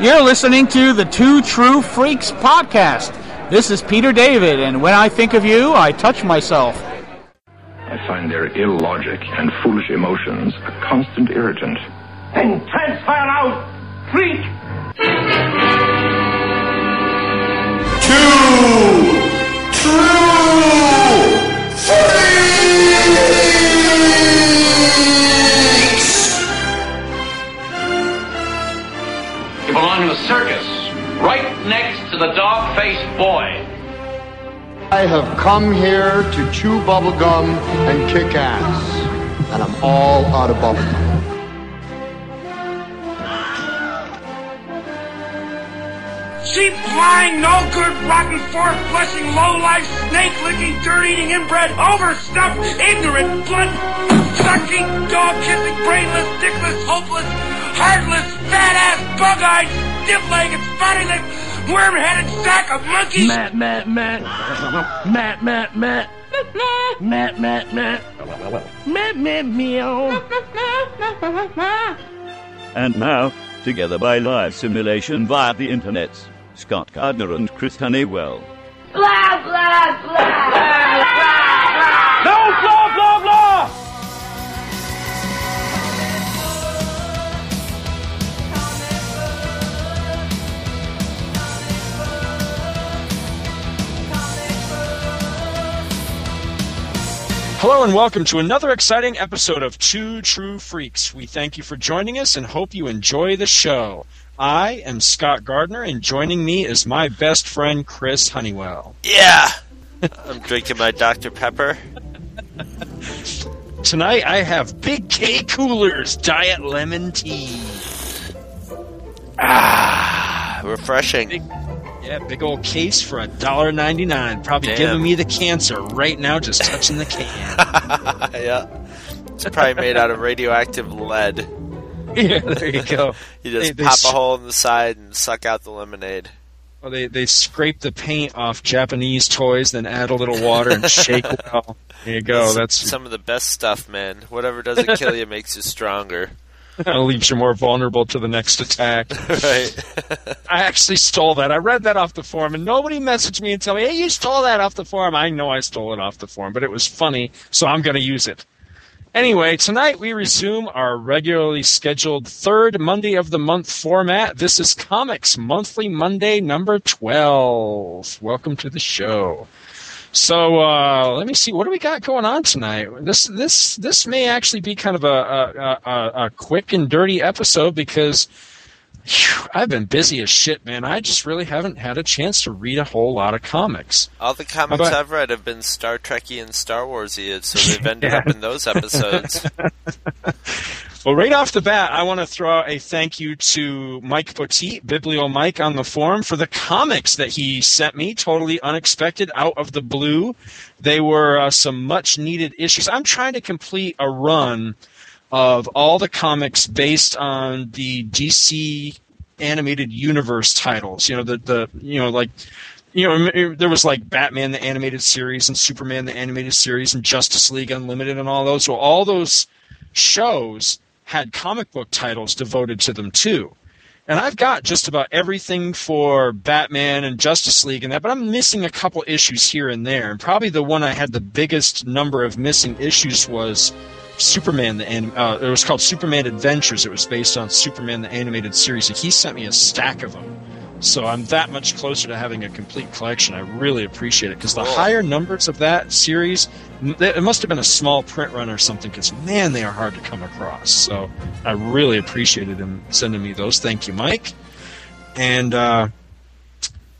You're listening to the Two True Freaks podcast. This is Peter David, and when I think of you, I touch myself. I find their illogic and foolish emotions a constant irritant. Then transfer out, freak! You the dog-faced boy. I have come here to chew bubblegum and kick ass. And I'm all out of bubblegum. Cheap, lying, no good, rotten, fork flushing, low life, snake licking, dirt eating, inbred, overstuffed, ignorant, blood sucking, dog kissing, brainless, dickless, hopeless, heartless, fat ass, bug eyed, stiff legged, spotty legged, worm headed sack of monkeys. Matt, Matt, Matt. Matt, Matt, Matt. Matt, Matt, Matt. Matt, Matt, meow. And now, together by live simulation via the internet, Scott Gardner and Chris Honeywell. Blah, blah, blah. No, blah, blah, blah! Hello and welcome to another exciting episode of Two True Freaks. We thank you for joining us and hope you enjoy the show. I am Scott Gardner and joining me is my best friend Chris Honeywell. Yeah. I'm drinking my Dr. Pepper. Tonight I have Big K Coolers Diet Lemon Tea. Ah, refreshing. Big, yeah, big old case for a dollar ninety nine. Probably Damn. giving me the cancer right now just touching the can. yeah. It's probably made out of radioactive lead. yeah, there you go. You just They- they pop s- a hole in the side and suck out the lemonade. Well, they they scrape the paint off Japanese toys, then add a little water and shake well. There you go. That's That's some of the best stuff, man. Whatever doesn't kill you makes you stronger. That leaves you more vulnerable to the next attack. Right. I actually stole that. I read that off the forum, and nobody messaged me and told me, "Hey, you stole that off the forum." I know I stole it off the forum, but it was funny, so I'm going to use it. Anyway, tonight we resume our regularly scheduled third Monday of the month format. This is Comics Monthly Monday number 12. Welcome to the show. So uh, let me see. What do we got going on tonight? This this this may actually be kind of a a, a, a quick and dirty episode because I've been busy as shit, man. I just really haven't had a chance to read a whole lot of comics. All the comics about- I've read have been Star Trekky and Star Warsy, so they've ended up in those episodes. Well, right off the bat, I want to throw out a thank you to Mike Petit, Biblio Mike, on the forum for the comics that he sent me, totally unexpected, out of the blue. They were uh, some much needed issues. I'm trying to complete a run of all the comics based on the DC animated universe titles. You know, the the you know like you know there was like Batman the animated series and Superman the animated series and Justice League Unlimited and all those. So all those shows had comic book titles devoted to them too. And I've got just about everything for Batman and Justice League and that, but I'm missing a couple issues here and there. And probably the one I had the biggest number of missing issues was Superman. The anim- uh, it was called Superman Adventures. It was based on Superman the animated series, and he sent me a stack of them. So I'm that much closer to having a complete collection. I really appreciate it because the higher numbers of that series, it must have been a small print run or something. Because man, they are hard to come across. So I really appreciated him sending me those. Thank you, Mike. And uh,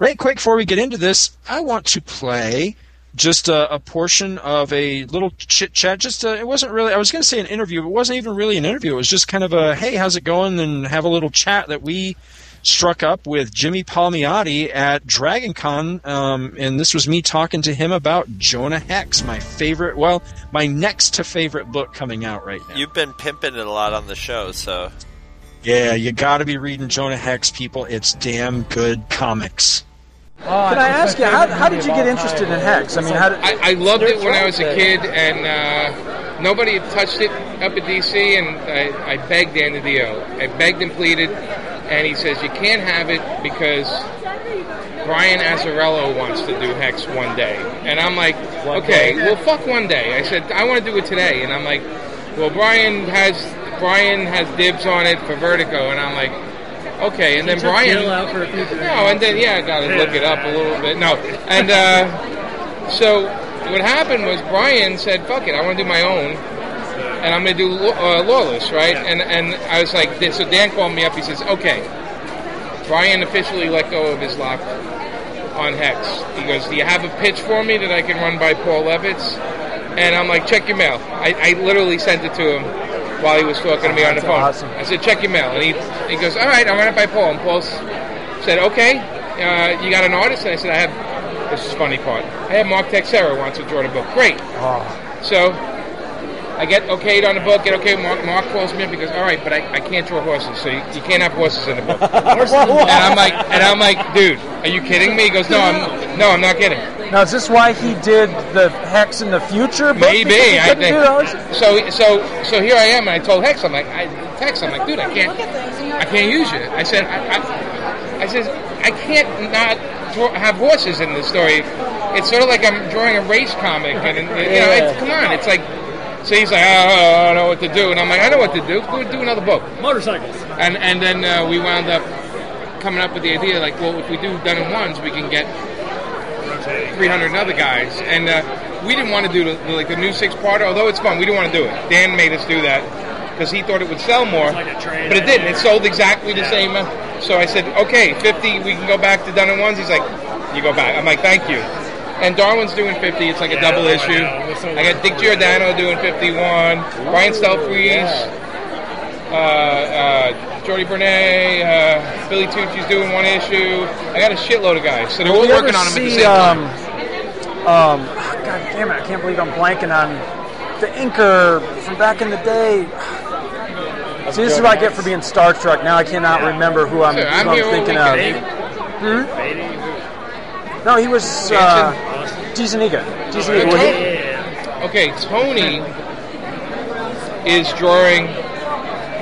right quick before we get into this, I want to play just a, a portion of a little chit chat. Just a, it wasn't really. I was going to say an interview, but it wasn't even really an interview. It was just kind of a hey, how's it going, and have a little chat that we struck up with Jimmy Palmiotti at DragonCon, um, and this was me talking to him about Jonah Hex, my favorite, well, my next to favorite book coming out right now. You've been pimping it a lot on the show, so Yeah, you got to be reading Jonah Hex, people. It's damn good comics. Can I ask you, how, how did you get interested in Hex? I mean, how did, I, I loved it when I was a kid, and uh, nobody had touched it up at DC, and I, I begged Dan DiDio. I begged and pleaded. and he says you can't have it because Brian Azzarello wants to do Hex one day, and I'm like, okay, well, fuck one day. I said I want to do it today, and I'm like, well, Brian has Brian has dibs on it for Vertigo, and I'm like, okay, and then Brian. Gil out for a No, and then yeah, I got to look it up a little bit. No, and uh, so what happened was Brian said, "Fuck it, I want to do my own." And I'm going to do uh, Lawless, right? And and I was like, so Dan called me up. He says, "Okay, Brian officially let go of his lock on Hex." He goes, "Do you have a pitch for me that I can run by Paul Levitz?" And I'm like, "Check your mail." I, I literally sent it to him while he was talking to me on the phone. awesome. I said, "Check your mail," and he he goes, "All right, run it by Paul." And Paul said, "Okay, uh, you got an artist?" And I said, "I have." This is the funny part. I have Mark Texeira wants to draw the book. Great. So I get okayed on the book. Get okay. Mark, Mark calls me up because all right, but I, I can't draw horses, so you, you can't have horses in the book. and I'm like, and I'm like, dude, are you kidding me? He goes, no, I'm no, I'm not kidding. Now, is this why he did the Hex in the Future? book? Maybe I think so. So so here I am, and I told Hex, I'm like, I text, I'm like, dude, I can't, I can't use you. I said, I, I, I said, I can't not draw, have horses in this story. It's sort of like I'm drawing a race comic, and you know, it's, come on, it's like. So he's like, oh, I don't know what to do, and I'm like, I know what to do. Go do another book. Motorcycles. And and then uh, we wound up coming up with the idea, like, well, if we do done in ones, we can get 300 other guys. And uh, we didn't want to do the, the, like the new six parter, although it's fun. We didn't want to do it. Dan made us do that because he thought it would sell more, but it didn't. It sold exactly the same. uh, So I said, okay, 50, we can go back to done in ones. He's like, you go back. I'm like, thank you. And Darwyn's doing 50. It's like a double issue. I got Dick Giordano doing 51. Brian Stelfreeze. Uh, uh, Jordi Bernet, uh, Billy Tucci's doing one issue. I got a shitload of guys, so they're all working on them at the see, same time. Um, um, God damn it! I can't believe I'm blanking on the inker from back in the day. See, this is what I get for being Star Trek. Now I cannot remember who I'm, Sure, who I'm I'm thinking of. Hmm? No, he was uh, DeZuniga. DeZuniga. Okay. Okay, Tony is drawing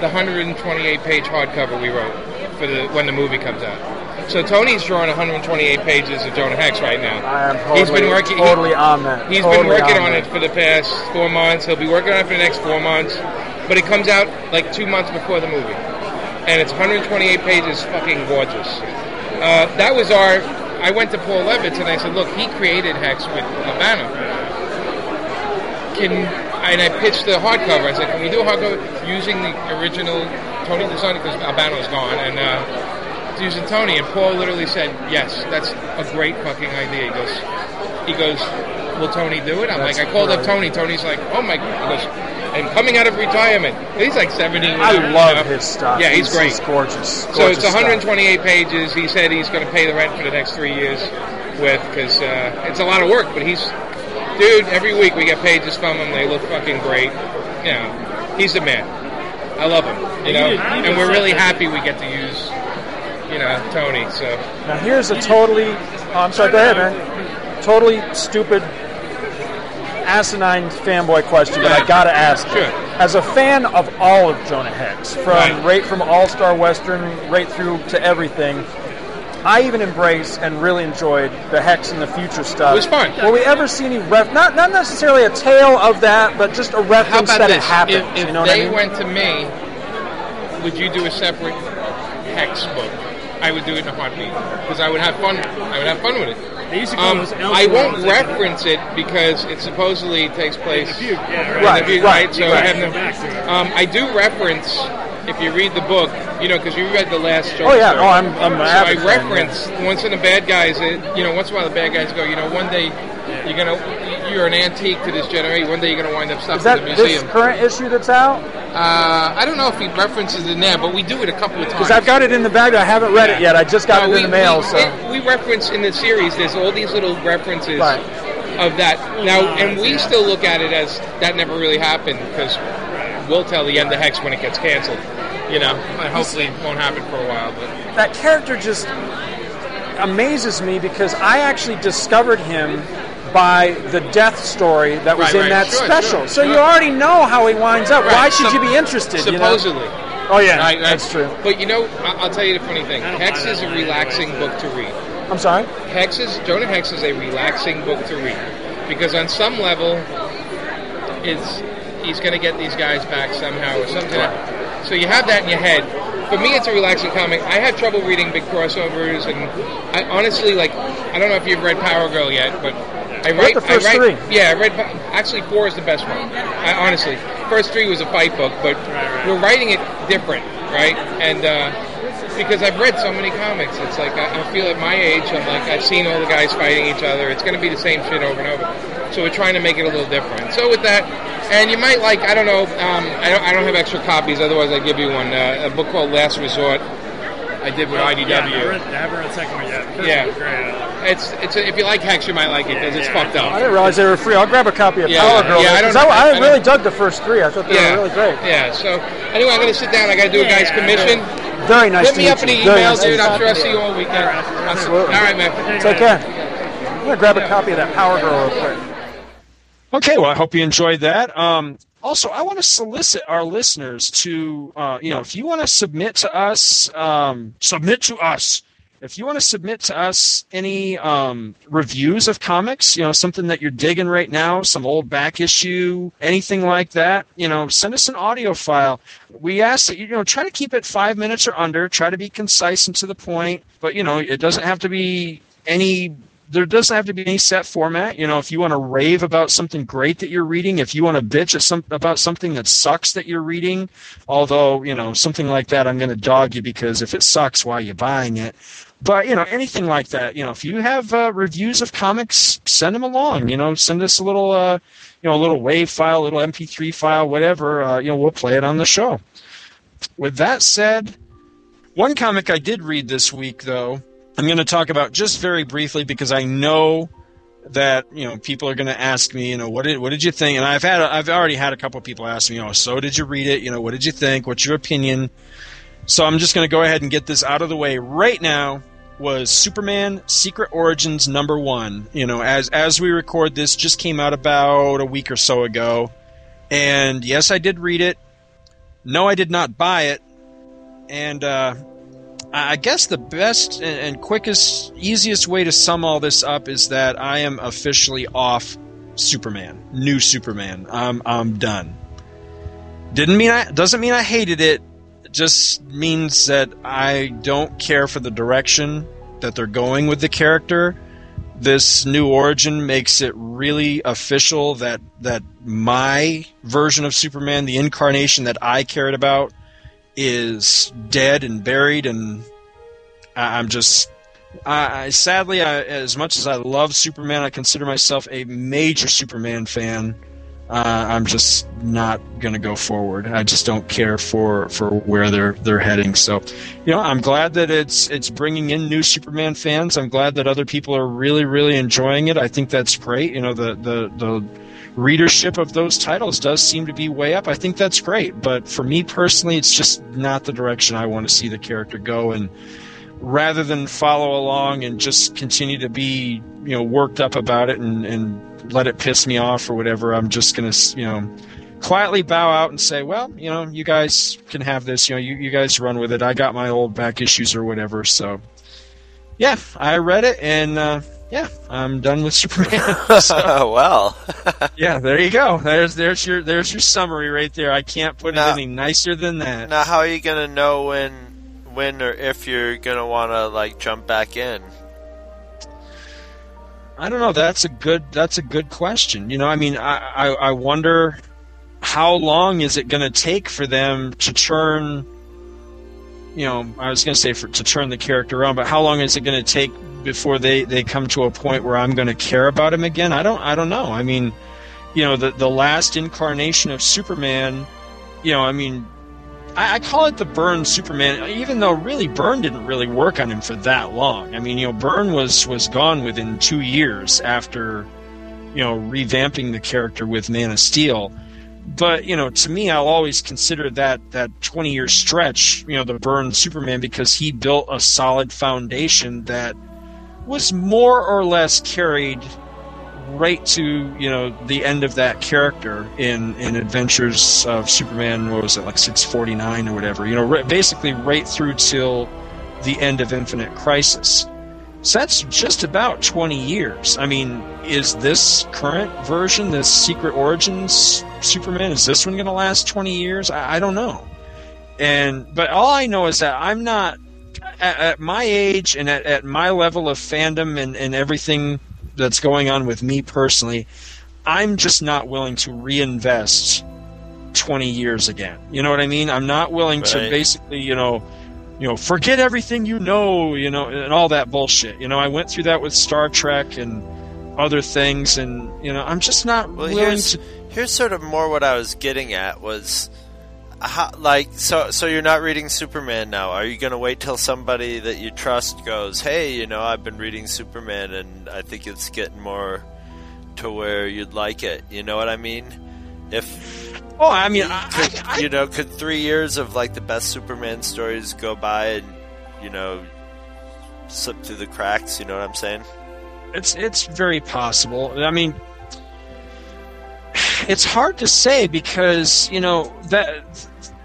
the 128 page hardcover we wrote for the when the movie comes out. So Tony's drawing 128 pages of Jonah Hex right now. I am he's been totally- working totally he, on that. He's Totally been working on it for the past four months. He'll be working on it for the next four months, but it comes out like two months before the movie, and it's 128 pages, fucking gorgeous. Uh, that was our. I went to Paul Levitz and I said, "Look, he created Hex with Albano. Can and I pitched the hardcover. I said, "Can we do a hardcover using the original Tony DeSanti because Albano's gone and uh, using Tony?" And Paul literally said, "Yes, that's a great fucking idea." He goes, "He goes, will Tony do it?" I'm That's like, I called up. Tony. Tony's like, "Oh my!" goes, "I'm coming out of retirement." He's like 70. I you love know. his stuff. Yeah, he's, great. He's gorgeous. So it's Gorgeous stuff. 128 pages. He said he's going to pay the rent for the next three years with because uh, it's a lot of work. But he's, dude. Every week we get pages from him. They look fucking great. You know, he's the man. I love him. You know, He did- he and we're really happy we get to use, you know, Tony. So Now here's a totally. Oh, I'm sorry. Go ahead, man. Totally stupid, asinine fanboy question, but I gotta ask. Sure. it. As a fan of all of Jonah Hex, from Right. right, from All Star Western right through to everything, I even embraced and really enjoyed the Hex and the Future stuff. It was fun. Will we ever see any ref? Not not necessarily a tale of that, but just a reference that this? it happened. If, if you know what they I mean? went to me, would you do a separate hex book? I would do it in a heartbeat because I would have fun. I would have fun with it. They used to call Um, those I won't Elseworlds, reference it because it supposedly takes place yeah, in right. the future, Right, So right. I have no. Um, I do reference if you read the book, you know, because you read the last. Chapter Oh, yeah. Oh, I'm- I'm an so I avid fan, reference once in the bad guys. It, you know, once in a while the bad guys go. You know, one day you're gonna you're an antique to this generation. One day you're gonna wind up stuff Is that in the museum. this current issue that's out? Uh, I don't know if he references it in there, but we do it a couple of times. Because I've got it in the bag. I haven't read it yet. I just got No, it we, in the mail. we, so it- we reference in the series. There's all these little references Right. of that now, and we still look at it as that never really happened because we'll tell the end of Hex when it gets canceled. You know, and hopefully it won't happen for a while. But that character just amazes me because I actually discovered him by the death story that was Right, in right. that Sure, special. sure, so sure. you already know how he winds up. Why should sup- you be interested? you know? Supposedly, Oh yeah, Right, right. that's true. But you know, I- I'll tell you the funny thing. Hex is a relaxing book to read. I'm sorry. Hex is Jonah Hex is a relaxing book to read because on some level, it's he's going to get these guys back somehow or something. So you have that in your head. For me, it's a relaxing comic. I have trouble reading big crossovers, and I honestly like. I don't know if you've read Power Girl yet, but I read write. the first I write, three. Yeah, I read. Actually, four is the best one. I, honestly, first three was a fight book, but we're writing it different, right? And uh, because I've read so many comics, it's like I, I feel at my age, I'm like I've seen all the guys fighting each other. It's going to be the same shit over and over. So we're trying to make it a little different. So with that, and you might like I don't know. Um, I don't I don't have extra copies. Otherwise, I'd give you one. Uh, a book called Last Resort. I did with IDW. Yeah, I, haven't read the second one yet. First Yeah. one great. It's it's if you like Hex, you might like it because it's fucked up. I didn't realize they were free. I'll grab a copy of Yeah, Power Girl. yeah, I don't- I, I- I really don't- dug the first three. I thought they yeah, were really great. Yeah. So anyway, I'm gonna sit down. I gotta do a guy's commission. Very nice Hit to me meet up in the you. Very email, nice to dude. meet I'm sure I'll see you all weekend. Absolutely. All right, man. Take care. I'm gonna grab a copy of that Power Girl real quick. Okay, well, I hope you enjoyed that. Um, also, I want to solicit our listeners to, uh, you know, if you want to submit to us, um, submit to us. If you want to submit to us any um, reviews of comics, you know, something that you're digging right now, some old back issue, anything like that, you know, send us an audio file. We ask that you, you know, try to keep it five minutes or under. Try to be concise and to the point, but you know, it doesn't have to be any there doesn't have to be any set format. You know, if you want to rave about something great that you're reading, if you want to bitch at some, about something that sucks that you're reading, although, you know, something like that, I'm going to dog you because if it sucks, why are you buying it? But, you know, anything like that, you know, if you have uh, reviews of comics, send them along. You know, send us a little, uh, you know, a little WAV file, a little MP3 file, whatever. Uh, you know, we'll play it on the show. With that said, one comic I did read this week, though, I'm going to talk about just very briefly because I know that you know people are going to ask me, you know, what did what did you think? And I've had I've already had a couple of people ask me, oh, so did you read it? You know, what did you think? What's your opinion? So I'm just going to go ahead and get this out of the way right now. Was Superman Secret Origins number one? You know, as as we record this, just came out about a week or so ago, and yes, I did read it. No, I did not buy it, and uh, I guess the best and and quickest, easiest way to sum all this up is that I am officially off Superman, new Superman. I'm I'm done. Didn't mean I doesn't mean I hated it. Just means that I don't care for the direction that they're going with the character. This new origin makes it really official that that my version of Superman, the incarnation that I cared about, is dead and buried, and I- I'm just. I, I sadly, I, as much as I love Superman, I consider myself a major Superman fan. Uh, I'm just not going to go forward. I just don't care for, for where they're they're heading. So, you know, I'm glad that it's it's bringing in new Superman fans. I'm glad that other people are really really enjoying it. I think that's great. You know, the the the readership of those titles does seem to be way up. I think that's great. But for me personally, it's just not the direction I want to see the character go. And rather than follow along and just continue to be you know worked up about it and, and let it piss me off or whatever, I'm just gonna you know quietly bow out and say, well, you know, you guys can have this. You know, you, you guys run with it. I got my old back issues or whatever. So yeah, I read it and. uh yeah, I'm done with Superman. So, well, yeah, there you go. There's there's your there's your summary right there. I can't put Now- it any nicer than that. now how are you gonna know when, when or if you're gonna want to like jump back in? I don't know. That's a good. That's a good question. You know, I mean, I I, I wonder how long is it going to take for them to turn. You know, I was going to say for to turn the character around, but how long is it going to take before they they come to a point where I'm going to care about him again? I don't. I don't know. I mean, you know, the the last incarnation of Superman. You know, I mean, I, I call it the Byrne Superman, even though really Byrne didn't really work on him for that long. I mean, you know, Byrne was was gone within two years after, you know, revamping the character with Man of Steel. But you know, to me, I'll always consider that that twenty year stretch, you know, the Byrne Superman because he built a solid foundation that was more or less carried right to you know the end of that character in in Adventures of Superman. What was it like six forty nine or whatever? You know, basically right through till the end of Infinite Crisis. So that's just about 20 years. I mean, is this current version, this Secret Origins Superman, is this one going to last 20 years? I, I don't know. And but all I know is that I'm not at, at my age and at, at my level of fandom and, and everything that's going on with me personally, I'm just not willing to reinvest 20 years again. You know what I mean? I'm not willing to basically, you know, you know, forget everything you know, you know, and all that bullshit. You know, I went through that with Star Trek and other things, and you know, I'm just not Well, willing here's to. here's sort of more what I was getting at was, how, like, so so you're not reading Superman now. Are you going to wait till somebody that you trust goes, hey, you know, I've been reading Superman and I think it's getting more to where you'd like it. You know what I mean? If Oh, I mean, I, could, you know, could three years of like the best Superman stories go by and you know slip through the cracks? You know what I'm saying? It's it's very possible. I mean, it's hard to say because you know that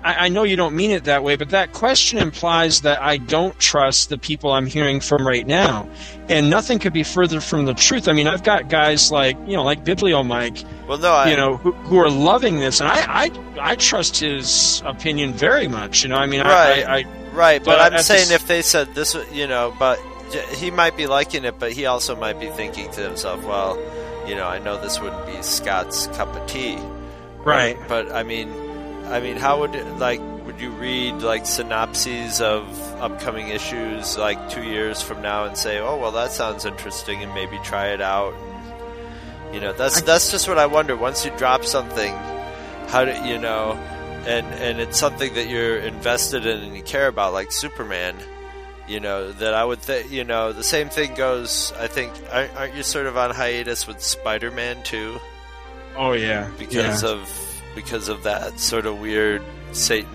I, I know you don't mean it that way, but that question implies that I don't trust the people I'm hearing from right now, and nothing could be further from the truth. I mean, I've got guys like you know, like Biblio Mike, Well, no, I, you know, who, who are loving this, and I, I I trust his opinion very much. You know, I mean, Right. I, I, I Right, but, But I'm saying the s- if they said this, you know, but he might be liking it, but he also might be thinking to himself, well, you know, I know this wouldn't be Scott's cup of tea. Right. But, but I mean, I mean, how would like would you read like synopses of upcoming issues like two years from now and say, oh well, that sounds interesting, and maybe try it out. And, you know, that's that's just what I wonder. Once you drop something, how do you know? and and it's something that you're invested in and you care about, like Superman. You know that I would think. You know the same thing goes. I think aren't, aren't you sort of on hiatus with Spider-Man too? oh yeah, Because yeah. of because of that sort of weird Satan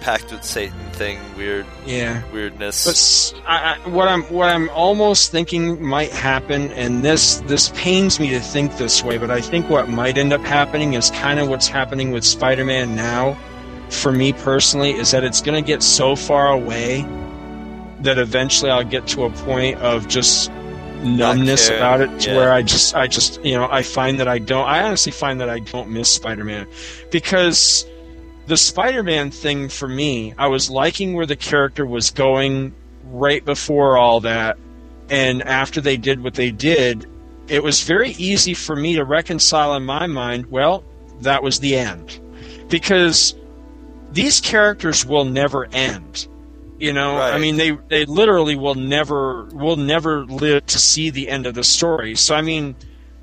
pact with Satan thing, weird yeah. weirdness. But s- I, I- what I'm what I'm almost thinking might happen, and this this pains me to think this way, but I think what might end up happening is kind of what's happening with Spider-Man now. For me personally, is that it's going to get so far away that eventually I'll get to a point of just numbness about it to yeah. where I just I just you know I find that I don't I honestly find that I don't miss Spider-Man because the Spider-Man thing for me, I was liking where the character was going right before all that, and after they did what they did, it was very easy for me to reconcile in my mind. Well, that was the end, because these characters will never end. You know, I mean, they they literally will never will never live to see the end of the story. So, I mean,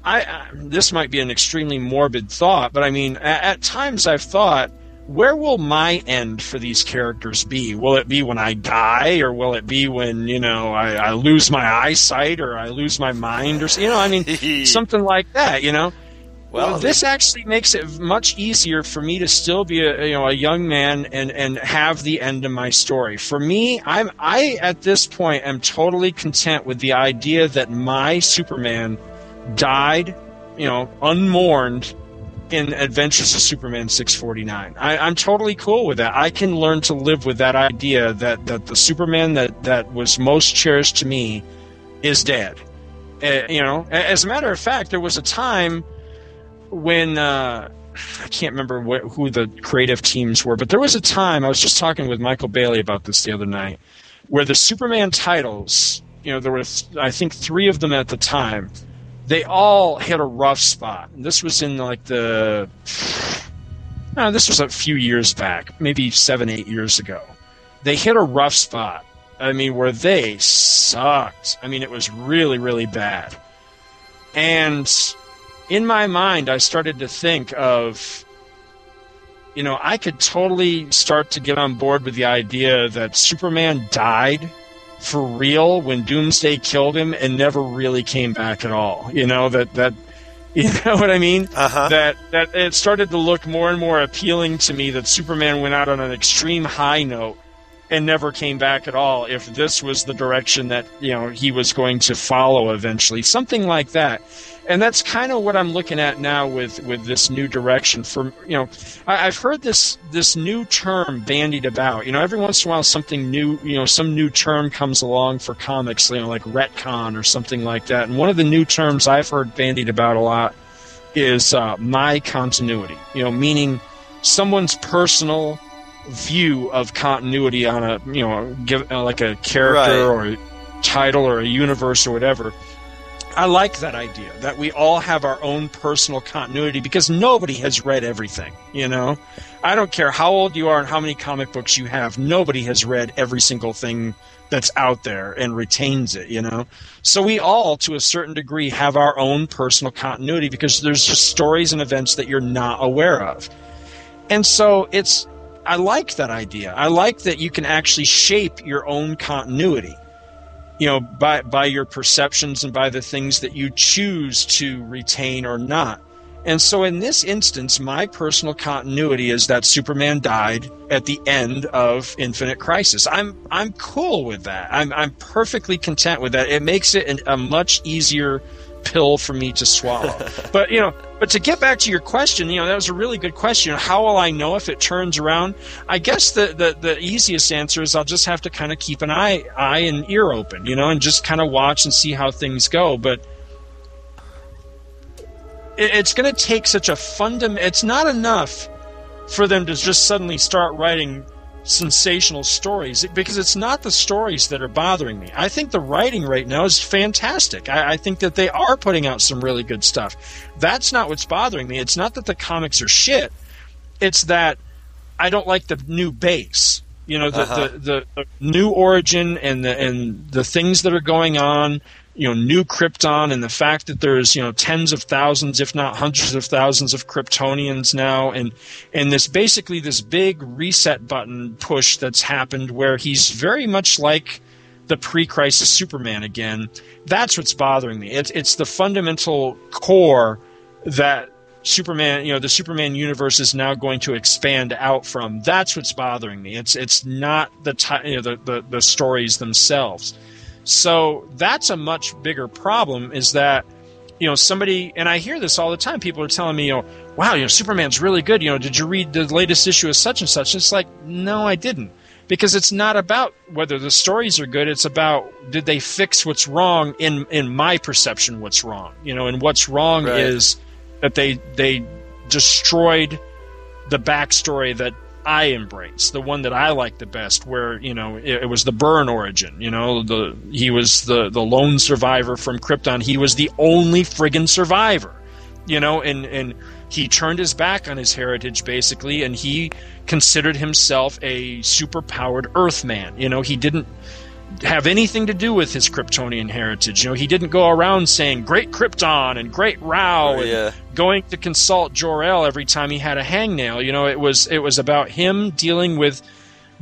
I, I this might be an extremely morbid thought, but I mean, at, at times I've thought, where will my end for these characters be? Will it be when I die, or will it be when you know I, I lose my eyesight, or I lose my mind, or you know, I mean, something like that. You know. Well, Well, this actually makes it much easier for me to still be a you know a young man and and have the end of my story. For me, I'm I at this point am totally content with the idea that my Superman died, you know, unmourned in Adventures of Superman 649. I, I'm totally cool with that. I can learn to live with that idea that, that the Superman that, that was most cherished to me is dead. Uh, you know, as a matter of fact, there was a time when uh, I can't remember wh- who the creative teams were, but there was a time I was just talking with Michael Bailey about this the other night, where the Superman titles, you know, there were I think three of them at the time. They all hit a rough spot. And This was in like the, uh, this was a few years back, maybe seven, eight years ago. They hit a rough spot. I mean, where they sucked. I mean, it was really, really bad. And in my mind, I started to think of, you know, I could totally start to get on board with the idea that Superman died for real when Doomsday killed him and never really came back at all. You know that that you know what I mean? Uh-huh. That that it started to look more and more appealing to me that Superman went out on an extreme high note and never came back at all if this was the direction that you know he was going to follow eventually. Something like that. And that's kind of what i'm looking at now with with this new direction for you know I, i've heard this this new term bandied about. You know every once in a while something new you know some new term comes along for comics you know like retcon or something like that. And one of the new terms i've heard bandied about a lot is uh, my continuity. You know meaning someone's personal view of continuity on a you know give uh, like a character Right. or a title or a universe or whatever. I like that idea that we all have our own personal continuity because nobody has read everything you know? I don't care how old you are and how many comic books you have nobody has read every single thing that's out there and retains it you know? So we all to a certain degree have our own personal continuity because there's just stories and events that you're not aware of. And so it's I like that idea. I like that you can actually shape your own continuity. You know, by by your perceptions and by the things that you choose to retain or not. And so in this instance, my personal continuity is that Superman died at the end of Infinite Crisis. I'm I'm cool with that. I'm I'm perfectly content with that. It makes it a much easier pill for me to swallow. but you know, but to get back to your question, you know, that was a really good question. How will I know if it turns around? I guess the the, the easiest answer is I'll just have to kind of keep an eye eye and ear open, you know, and just kind of watch and see how things go. But it, it's going to take such a fundamental. It's not enough for them to just suddenly start writing sensational stories because it's not the stories that are bothering me. I think the writing right now is fantastic. I, I think that they are putting out some really good stuff. That's not what's bothering me. It's not that the comics are shit. It's that I don't like the new base. You know, the, Uh-huh. the, the, the new origin and the and the things that are going on. You know, new Krypton and the fact that there's you know tens of thousands, if not hundreds of thousands, of Kryptonians now, and and this basically this big reset button push that's happened where he's very much like the pre-crisis Superman again. That's what's bothering me. It's it's the fundamental core that Superman, you know, the Superman universe is now going to expand out from. That's what's bothering me. It's it's not the ti- you know, the, the the stories themselves. So that's a much bigger problem. Is that you know somebody and I hear this all the time. People are telling me, you know, wow, you know, Superman's really good. You know, did you read the latest issue of such and such? It's like, no, I didn't. Because it's not about whether the stories are good. It's about did they fix what's wrong in in my perception. What's wrong, you know, and what's wrong Right. is that they they destroyed the backstory that I embrace, the one that I like the best, where you know it, it was the Byrne origin. You know, the he was the the lone survivor from Krypton. He was the only friggin' survivor. You know, and and he turned his back on his heritage basically, and he considered himself a super-powered Earthman. You know, he didn't have anything to do with his Kryptonian heritage. You know, he didn't go around saying "Great Krypton" and "Great Rao" Oh, and going to consult Jor El every time he had a hangnail. You know, it was it was about him dealing with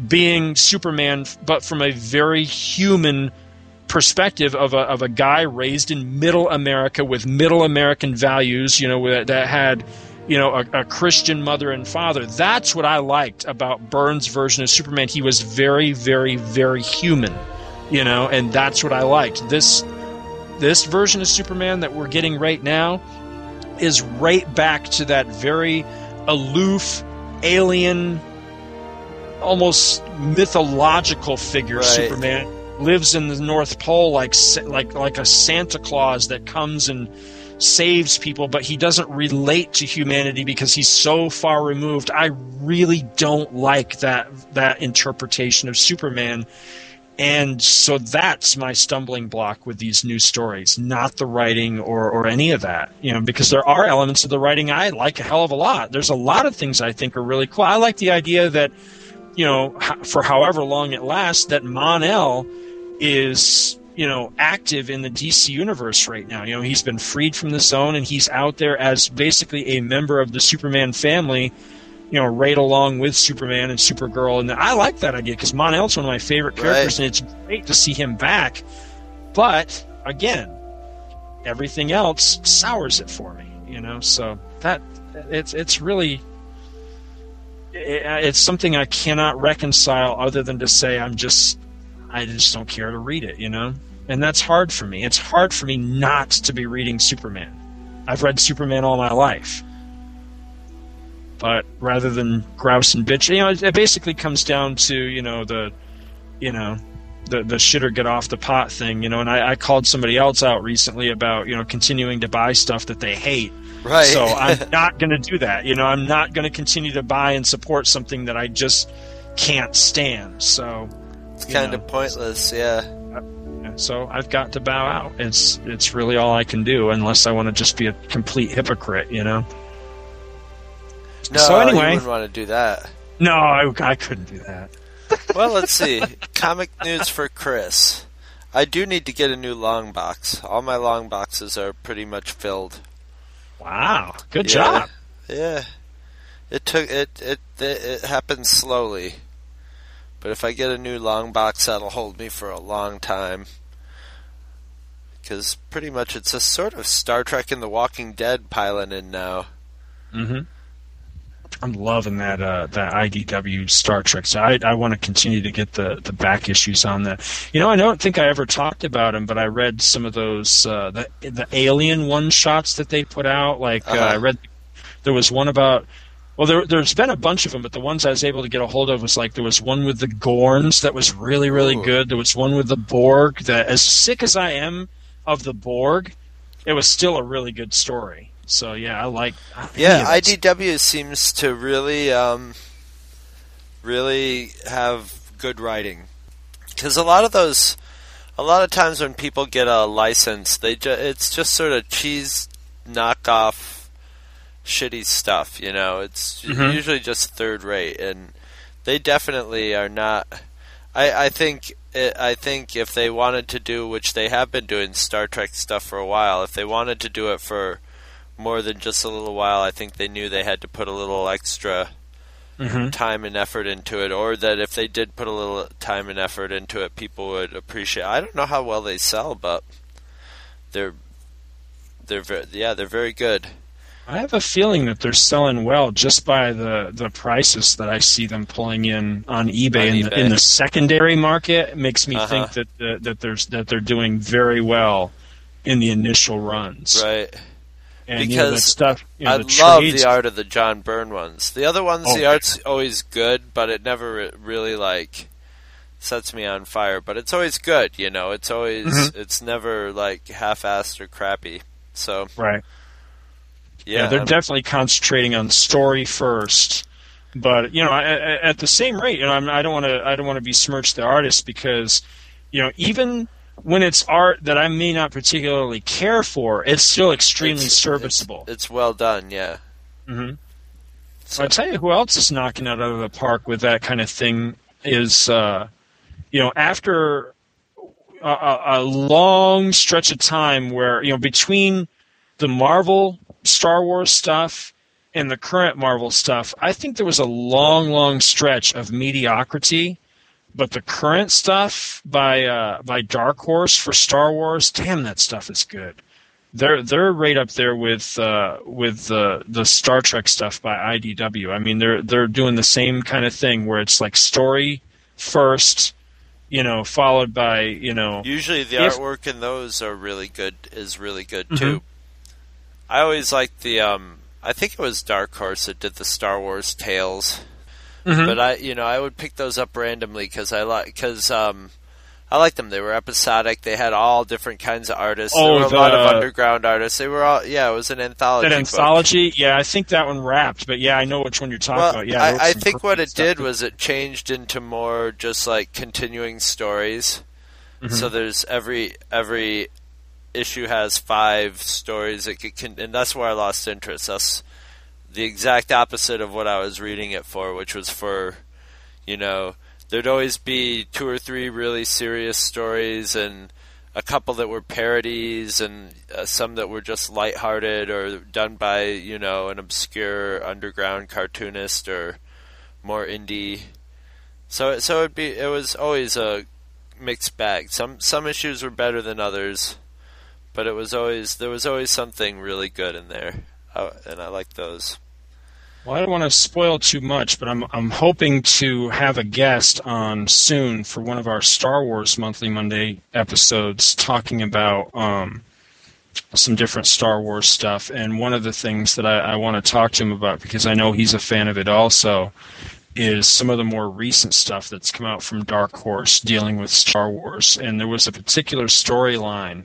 being Superman, but from a very human perspective of a of a guy raised in Middle America with Middle American values. You know, that, that had you know a, a Christian mother and father. That's what I liked about Byrne's version of Superman. He was very, very, very human. You know, and that's what I liked. This this version of Superman that we're getting right now is right back to that very aloof, alien, almost mythological figure Right. Superman lives in the North Pole like like like a Santa Claus that comes and saves people but he doesn't relate to humanity because he's so far removed. I really don't like that that interpretation of Superman. And so that's my stumbling block with these new stories, not the writing or, or any of that. You know, because there are elements of the writing I like a hell of a lot. There's a lot of things I think are really cool. I like the idea that, you know, for however long it lasts, that Mon-El is, you know, active in the DC universe right now. You know, he's been freed from the zone and he's out there as basically a member of the Superman family you know, right along with Superman and Supergirl, and I like that idea because Mon-El's one of my favorite characters, Right. and it's great to see him back. But again, everything else sours it for me, you know. So that it's it's really it, it's something I cannot reconcile other than to say I'm just I just don't care to read it, you know? And that's hard for me. It's hard for me not to be reading Superman. I've read Superman all my life. But rather than grouse and bitch, you know, it, it basically comes down to, you know, the you know, the the shit or get off the pot thing, you know, and I, I called somebody else out recently about, you know, continuing to buy stuff that they hate. Right. So I'm not gonna do that. You know, I'm not gonna continue to buy and support something that I just can't stand. So It's kind know, of pointless, yeah. so I've got to bow out. It's it's really all I can do unless I want to just be a complete hypocrite, you know. No, so you anyway, wouldn't want to do that. no, I, I couldn't do that. Well, let's see. Comic news for Chris. I do need to get a new long box. All my long boxes are pretty much filled. Wow, good Yeah. job. Yeah. It took it, it it it happened slowly. But if I get a new long box that'll hold me for a long time. Cuz pretty much it's a sort of Star Trek and the Walking Dead piling in now. hmm I'm loving that uh, that IDW Star Trek. So I I want to continue to get the the back issues on that. You know, I don't think I ever talked about them, but I read some of those uh, the the Alien one shots that they put out. Like uh, Uh-huh. I read there was one about. Well, there, there's been a bunch of them, but the ones I was able to get a hold of was like there was one with the Gorns that was really, really Ooh. good. There was one with the Borg that, as sick as I am of the Borg, it was still a really good story. So yeah, I like. I Yeah, any of those. IDW seems to really, um, really have good writing. Because a lot of those, a lot of times when people get a license, they ju- it's just sort of cheese knockoff, shitty stuff. You know, it's Mhm. usually just third rate, and they definitely are not. I I think. It, I think if they wanted to do, which they have been doing Star Trek stuff for a while, if they wanted to do it for more than just a little while, I think they knew they had to put a little extra Mhm. time and effort into it, or that if they did put a little time and effort into it, people would appreciate. I don't know how well they sell, but they're they're very, yeah they're very good. I have a feeling that they're selling well just by the, the prices that I see them pulling in on eBay, On in, The, in the secondary market. It makes me Uh-huh. think that the, that there's that they're doing very well in the initial runs. Right. And you know, because stuff, you know, I the love trades- the art of the John Byrne ones. The other ones, Oh, the yeah. art's always good, but it never really like sets me on fire. But it's always good, you know. It's always Mhm. it's never like half-assed or crappy. So Right. yeah, they're I'm- definitely concentrating on story first. But you know, I- I- at the same rate, you know, I'm, I don't want to I don't want to besmirch the artist because, you know, even when it's art that I may not particularly care for, it's still extremely It's- serviceable. it's well done. Yeah. hmm I tell you who else is knocking it out of the park with that kind of thing is, uh, you know, after a, a long stretch of time where you know between the Marvel Star Wars stuff and the current Marvel stuff, I think there was a long, long stretch of mediocrity. But the current stuff by uh, by Dark Horse for Star Wars, damn, that stuff is good they're they're right up there with uh, with the the Star Trek stuff by IDW. I mean, they're they're doing the same kind of thing where it's like story first, you know, followed by you know. Usually the if- artwork in those are really good. Is really good Mhm. too. I always like the. um I think it was Dark Horse that did the Star Wars tales. Mhm. But I, you know, I would pick those up randomly because I like because um, I liked them. They were episodic. They had all different kinds of artists. Oh, there were a lot of underground artists. They were all yeah. It was an anthology. that book. anthology, yeah, I think that one wrapped, but yeah, I know which one you're talking Well, about. Yeah, I, I think what it did was it changed into more just like continuing stories. Mhm. So there's every every issue has five stories that can, and that's where I lost interest. That's the exact opposite of what I was reading it for, which was for, you know, there'd always be two or three really serious stories and a couple that were parodies and uh, some that were just lighthearted or done by, you know, an obscure underground cartoonist or more indie. So so it'd be it was always a mixed bag. Some some issues were better than others, but it was always there was always something really good in there, uh, and I liked those. Well, I don't want to spoil too much, but I'm I'm hoping to have a guest on soon for one of our Star Wars Monthly Monday episodes, talking about um, some different Star Wars stuff. And one of the things that I, I want to talk to him about, because I know he's a fan of it also, is some of the more recent stuff that's come out from Dark Horse dealing with Star Wars. And there was a particular storyline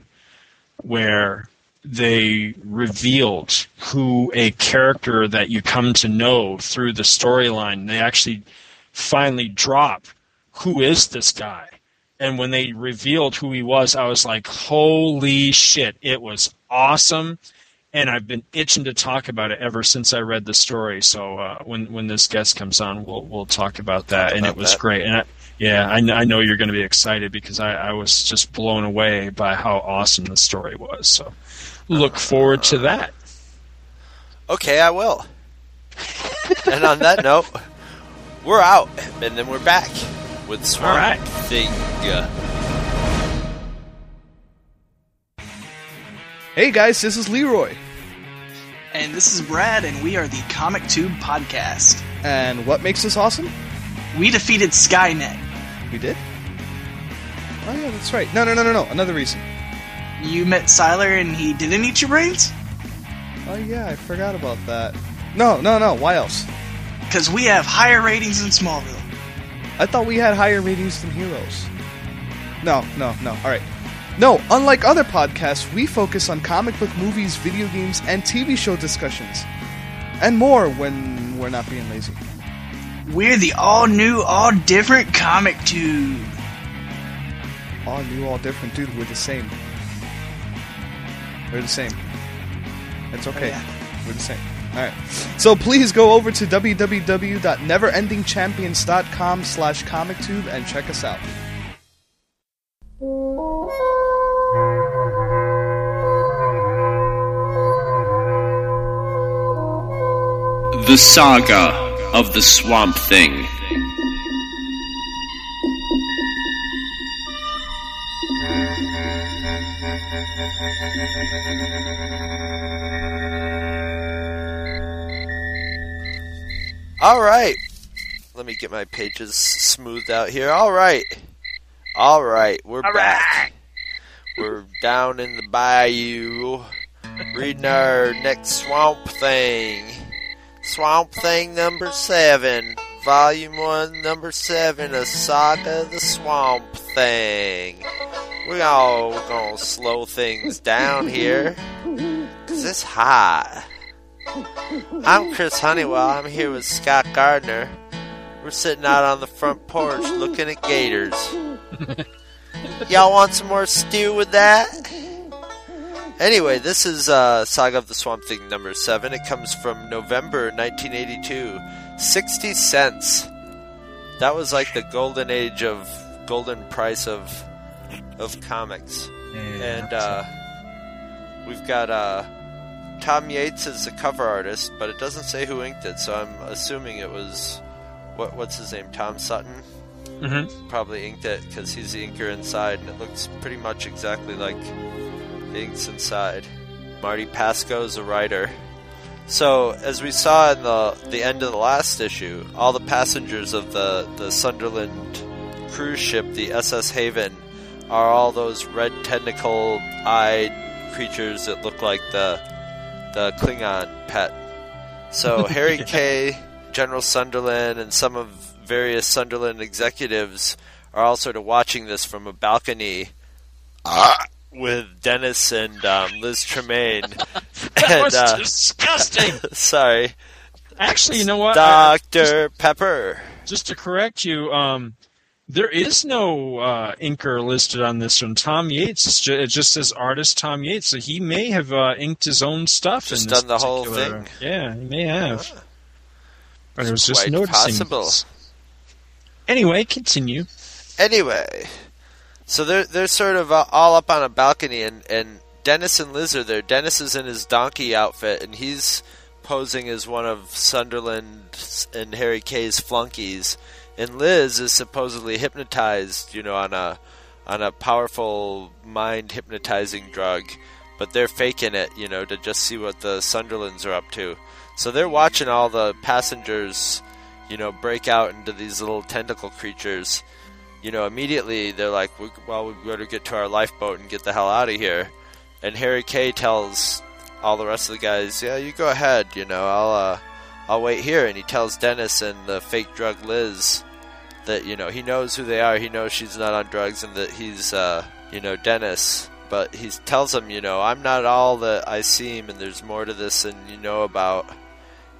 where they revealed who a character that you come to know through the storyline. They actually finally drop who is this guy. And when they revealed who he was, I was like, holy shit, it was awesome. And I've been itching to talk about it ever since I read the story. So uh, when when this guest comes on, we'll we'll talk about that. Talk and about it was that. great. And I, yeah, I, I know you're going to be excited because I, I was just blown away by how awesome the story was. So look forward to that. Okay, I will. and on that note, we're out, and then we're back with Swamp All right. Thing. Hey guys, this is Leroy. And this is Brad, and we are the Comic Tube Podcast. And what makes us awesome? We defeated Skynet. We did? Oh yeah, that's right. No, no, no, no, no. Another reason. You met Sylar and he didn't eat your brains? Oh yeah, I forgot about that. No, no, no. Why else? Because we have higher ratings than Smallville. I thought we had higher ratings than Heroes. No, no, no. All right. No, unlike other podcasts, we focus on comic book movies, video games, and TV show discussions. And more when we're not being lazy. We're the all new, all different Comic Tube. All new, all different, dude. We're the same. We're the same. It's okay. Oh, We're the same. Alright. So please go over to www.neverendingchampions.com slash comictube and check us out. The Saga of the Swamp Thing. All right. Let me get my pages smoothed out here. All right. All right. We're back. We're down in the bayou reading our next Swamp Thing. Swamp Thing number 7. Volume 1, number 7. A Saga of the Swamp Thing. We're all gonna slow things down here. Cause it's hot. I'm Chris Honeywell. I'm here with Scott Gardner. We're sitting out on the front porch looking at gators. Y'all want some more stew with that? Anyway, this is uh, Saga of the Swamp Thing number 7. It comes from November 1982. 60 cents. That was like the golden age of golden price of of comics. and uh, we've got uh, Tom Yeates is the cover artist, but it doesn't say who inked it, so I'm assuming it was what what's his name, Tom Sutton. Mhm. Probably inked it because he's the inker inside, and it looks pretty much exactly like the inks inside. Marty Pasko is a writer. So, as we saw in the the end of the last issue, all the passengers of the the Sunderland cruise ship, the SS Haven, are all those red tentacle-eyed creatures that look like the the Klingon pet. So Harry Kay, General Sunderland, and some of various Sunderland executives are all sort of watching this from a balcony ah, with Dennis and um, Liz Tremayne. That and, was uh, disgusting. sorry. Actually, you know what? I- Dr. Pepper. just to correct you, um, there is no uh, inker listed on this one. Tom Yeates. It just says artist Tom Yeates. So he may have uh, inked his own stuff. Just done the whole thing. Yeah, he may have. But I was just noticing. possible. this. Anyway, continue. Anyway, so they're they're sort of uh, all up on a balcony, and and Dennis and Liz are there. Dennis is in his donkey outfit, and he's posing as one of Sunderland and Harry Kay's flunkies, and Liz is supposedly hypnotized, you know, on a on a powerful mind hypnotizing drug, but they're faking it, you know, to just see what the Sunderlands are up to. So they're watching all the passengers, you know, break out into these little tentacle creatures. You know, immediately they're like, well, "We- "Well, we better get to our lifeboat and get the hell out of here." And Harry Kay tells all the rest of the guys, "Yeah, you go ahead. You know, I'll uh, I'll wait here." And he tells Dennis and the fake drug Liz that you know he knows who they are. He knows she's not on drugs, and that he's uh, you know Dennis. But he tells them, you know, I'm not all that I seem, and there's more to this than you know about.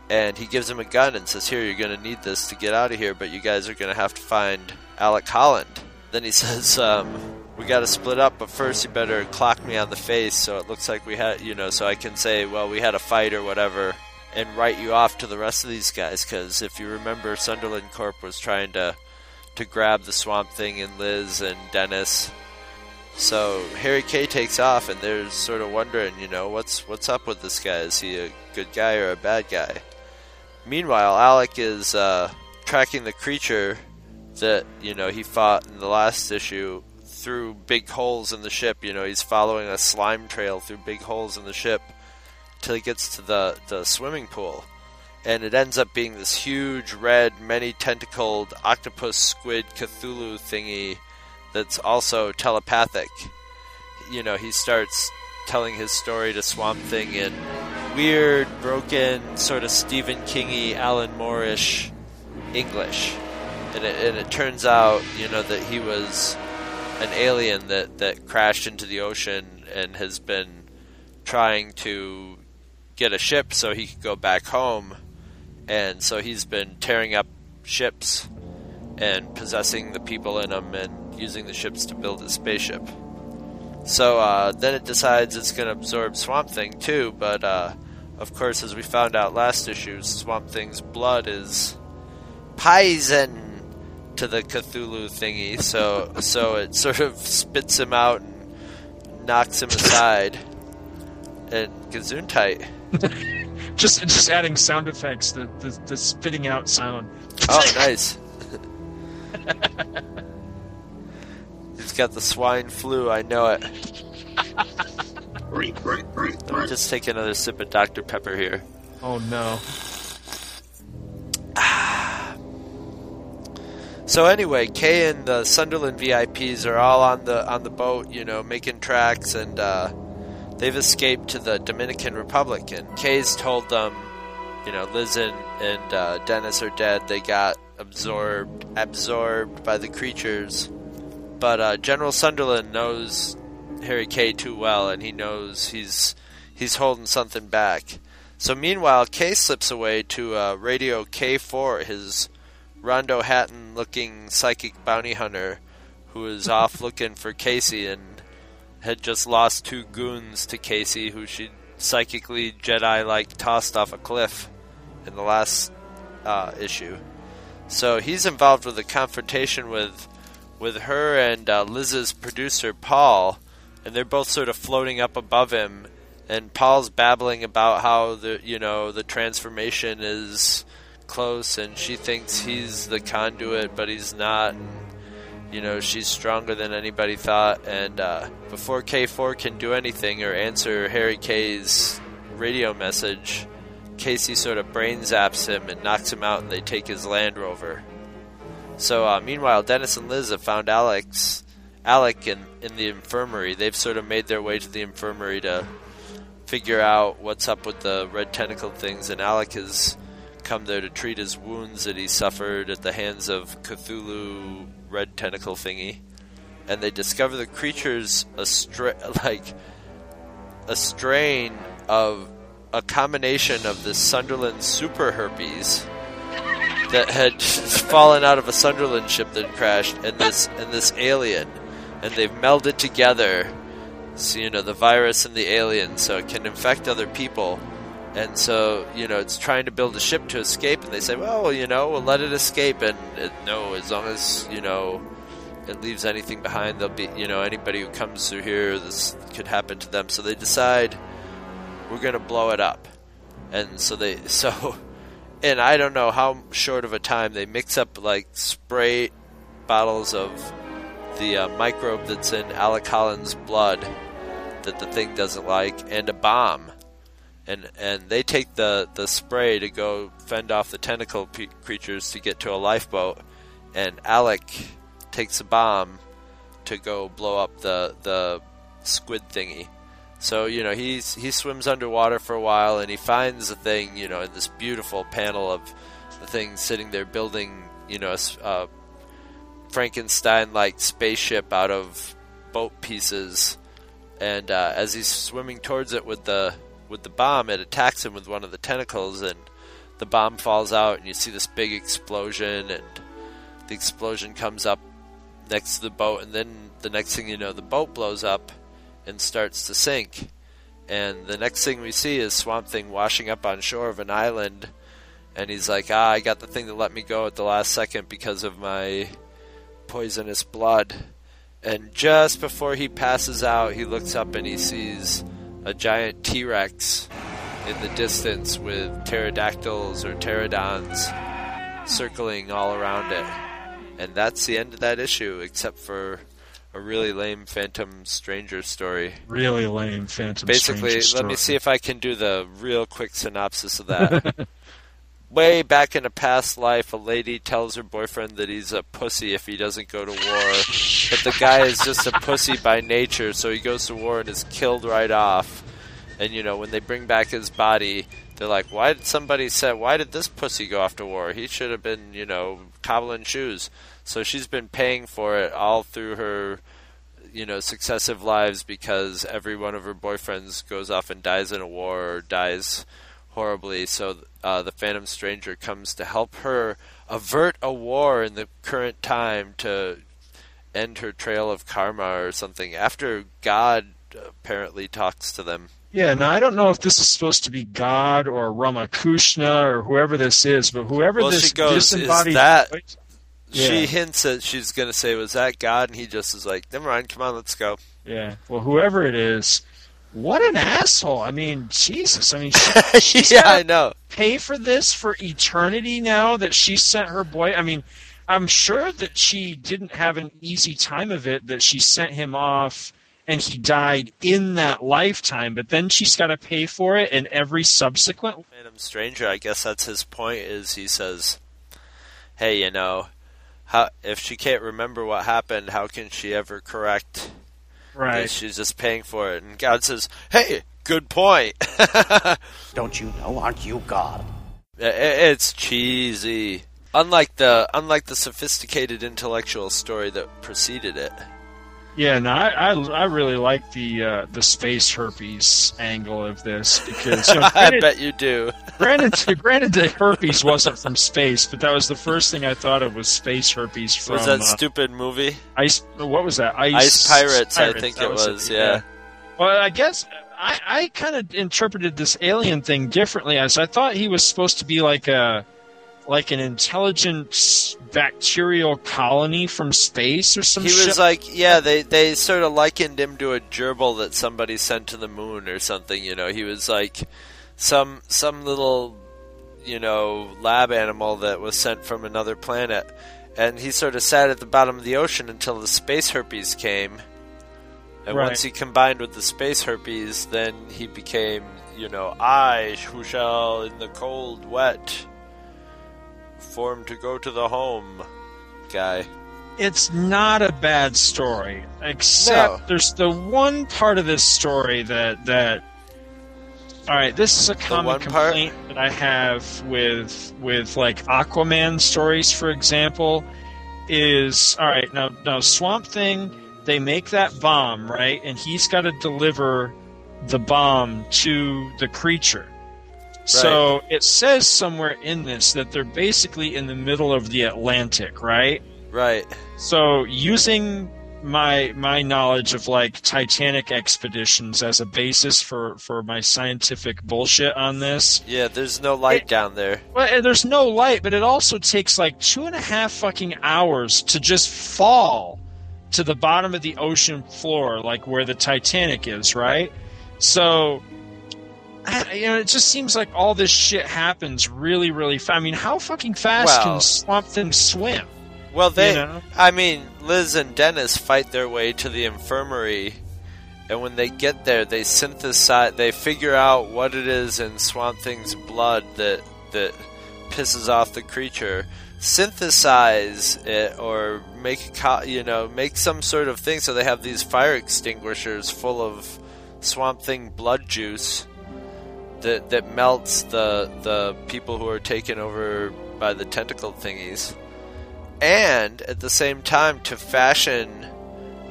And he gives him a gun and says, "Here, you're going to need this to get out of here, but you guys are going to have to find Alec Holland." Then he says, um, "We got to split up, but first you better clock me on the face so it looks like we had, you know, so I can say, well, we had a fight or whatever." And write you off to the rest of these guys, because if you remember, Sunderland Corp was trying to to grab the Swamp Thing and Liz and Dennis. So Harry K takes off, and they're sort of wondering, you know, what's what's up with this guy? Is he a good guy or a bad guy? Meanwhile, Alec is uh, tracking the creature that you know he fought in the last issue through big holes in the ship. You know, he's following a slime trail through big holes in the ship till he gets to the the swimming pool and it ends up being this huge red, many tentacled octopus squid Cthulhu thingy that's also telepathic. You know, he starts telling his story to Swamp Thing in weird, broken, sort of Stephen Kingy, Alan Moore-ish English. And it, and it turns out, you know, that he was an alien that, that crashed into the ocean and has been trying to get a ship so he could go back home and so he's been tearing up ships and possessing the people in them and using the ships to build his spaceship. So uh, then it decides it's going to absorb Swamp Thing too, but uh, of course, as we found out last issue, Swamp Thing's blood is poison to the Cthulhu thingy, so so it sort of spits him out and knocks him aside. And Gesundheit. just just adding sound effects, the the, the spitting out sound. Oh, nice. He's got the swine flu, I know it. Let me just take another sip of Dr. Pepper here. Oh no. So anyway, Kay and the Sunderland VIPs are all on the on the boat, you know, making tracks, and uh, they've escaped to the Dominican Republic. And Kay's told them, you know, Liz and, and uh, Dennis are dead. They got absorbed absorbed by the creatures. But uh, General Sunderland knows Harry Kay too well, and he knows he's he's holding something back. So meanwhile, Kay slips away to uh, Radio K4, his Rondo Hatton looking psychic bounty hunter who is off looking for Casey and had just lost two goons to Casey who she psychically Jedi like tossed off a cliff in the last uh, issue. So he's involved with a confrontation with with her and uh, Liz's producer Paul, and they're both sort of floating up above him. And Paul's babbling about how the you know the transformation is close, and she thinks he's the conduit, but he's not. And, you know, she's stronger than anybody thought. And uh, before K4 can do anything or answer Harry K's radio message, Casey sort of brain zaps him and knocks him out, and they take his Land Rover. So, uh, meanwhile, Dennis and Liz have found Alex, Alec in, in the infirmary. They've sort of made their way to the infirmary to figure out what's up with the red tentacle things, and Alec has come there to treat his wounds that he suffered at the hands of Cthulhu red tentacle thingy. And they discover the creature's a stra- like a strain of a combination of the Sunderland super herpes that had fallen out of a Sunderland ship that crashed, and this and this alien, and they've melded together. So you know the virus and the alien, so it can infect other people, and so you know it's trying to build a ship to escape. And they say, well, you know, we'll let it escape, and it, no, as long as you know it leaves anything behind, there'll be you know anybody who comes through here, this could happen to them. So they decide we're gonna blow it up, and so they so and I don't know how short of a time they mix up like spray bottles of the uh, microbe that's in Alec Holland's blood that the thing doesn't like, and a bomb. And and they take the the spray to go fend off the tentacle creatures to get to a lifeboat, and Alec takes a bomb to go blow up the the squid thingy. So you know he's he swims underwater for a while and he finds the thing you know in this beautiful panel of the thing sitting there building you know a uh, Frankenstein like spaceship out of boat pieces and uh, as he's swimming towards it with the with the bomb it attacks him with one of the tentacles and the bomb falls out and you see this big explosion and the explosion comes up next to the boat and then the next thing you know the boat blows up and starts to sink. And the next thing we see is swamp thing washing up on shore of an island and he's like ah i got the thing that let me go at the last second because of my poisonous blood. And just before he passes out he looks up and he sees a giant t-rex in the distance with pterodactyls or pterodons circling all around it. And that's the end of that issue except for a really lame phantom stranger story. Really lame Phantom stranger story. basically Stranger let me see if i can do the real quick synopsis of that way back in a past life a lady tells her boyfriend that he's a pussy if he doesn't go to war. But the guy is just a pussy by nature so he goes to war and is killed right off. And you know when they bring back his body they're like why did somebody say why did this pussy go off to war? He should have been you know cobbling shoes. So she's been paying for it all through her you know successive lives because every one of her boyfriends goes off and dies in a war or dies horribly. So uh, the phantom stranger comes to help her avert a war in the current time to end her trail of karma or something after god apparently talks to them. Yeah, now I don't know if this is supposed to be God or Ramakrishna or whoever this is, but whoever well this she goes is disembodied that Yeah. she hints that she's going to say was that god? And he just is like never mind come on let's go. Yeah, well, whoever it is, what an asshole! I mean, Jesus! I mean, she, she's Yeah, I know. Pay for this for eternity now that she sent her boy. I mean, I'm sure that she didn't have an easy time of it. That she sent him off and he died in that lifetime, but then she's got to pay for it in every subsequent. Phantom Stranger, I guess that's his point. Is he says, "Hey, you know, how if she can't remember what happened, how can she ever correct? Right. That She's just paying for it." And God says, "Hey, good point. Don't you know? Aren't you God? I- I- It's cheesy." Unlike the unlike the sophisticated intellectual story that preceded it. Yeah, no, I, I, I really like the uh, the space herpes angle of this because you know, I bet you do. granted, granted, the herpes wasn't from space, but that was the first thing I thought of was space herpes from was that uh, stupid movie? Ice. What was that? Ice, Ice Pirates, I think it was, it, yeah. Well, I guess I, I kind of interpreted this alien thing differently, as I thought he was supposed to be like a like an intelligent bacterial colony from space or some He shit. was like, yeah, they they sort of likened him to a gerbil that somebody sent to the moon or something. You know, he was like some some little you know lab animal that was sent from another planet, and he sort of sat at the bottom of the ocean until the space herpes came. And Right. once he combined with the space herpes, then he became, you know, I who shall in the cold, wet, form to go to the home guy. it's not a bad story, except No. there's the one part of this story that that. All right, this is a common one part? complaint that I have with with like Aquaman stories, for example. Is all right now. Now Swamp Thing, they make that bomb right, and he's got to deliver the bomb to the creature. So it says somewhere in this that they're basically in the middle of the Atlantic, right? Right. So using my my knowledge of like Titanic expeditions as a basis for for my scientific bullshit on this. Yeah, there's no light down there. Well, there's no light, but it also takes like two and a half fucking hours to just fall to the bottom of the ocean floor, like where the Titanic is, right? So, I, you know, it just seems like all this shit happens really, really fast. I mean, how fucking fast Well- can Swamp Thing swim? Well, they, You know? I mean, Liz and Dennis fight their way to the infirmary, and when they get there, they synthesize, they figure out what it is in Swamp Thing's blood that that pisses off the creature. Synthesize it or make a co- you know make some sort of thing so they have these fire extinguishers full of Swamp Thing blood juice that that melts the the people who are taken over by the tentacle thingies, and at the same time to fashion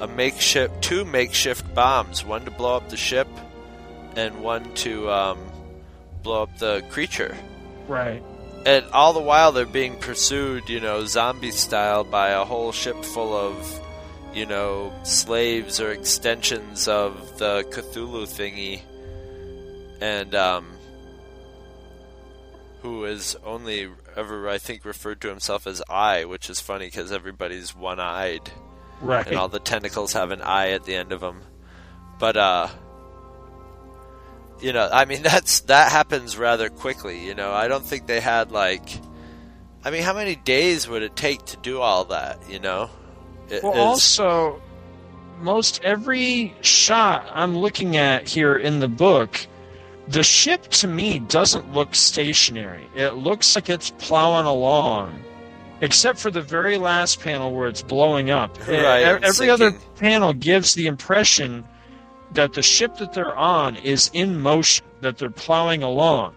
a makeshift two makeshift bombs, one to blow up the ship, and one to um, blow up the creature. Right. And all the while they're being pursued, you know, zombie style by a whole ship full of, you know, slaves or extensions of the Cthulhu thingy. And, um, who is only ever, I think, referred to himself as I, which is funny because everybody's one eyed. Right. And all the tentacles have an eye at the end of them. But, uh, you know, I mean that's that happens rather quickly. You know, I don't think they had like, I mean, how many days would it take to do all that? You know, It Well, also, most every shot I'm looking at here in the book, the ship to me doesn't look stationary. It looks like it's plowing along, except for the very last panel where it's blowing up. Right, every other panel gives the impression that the ship that they're on is in motion, that they're plowing along.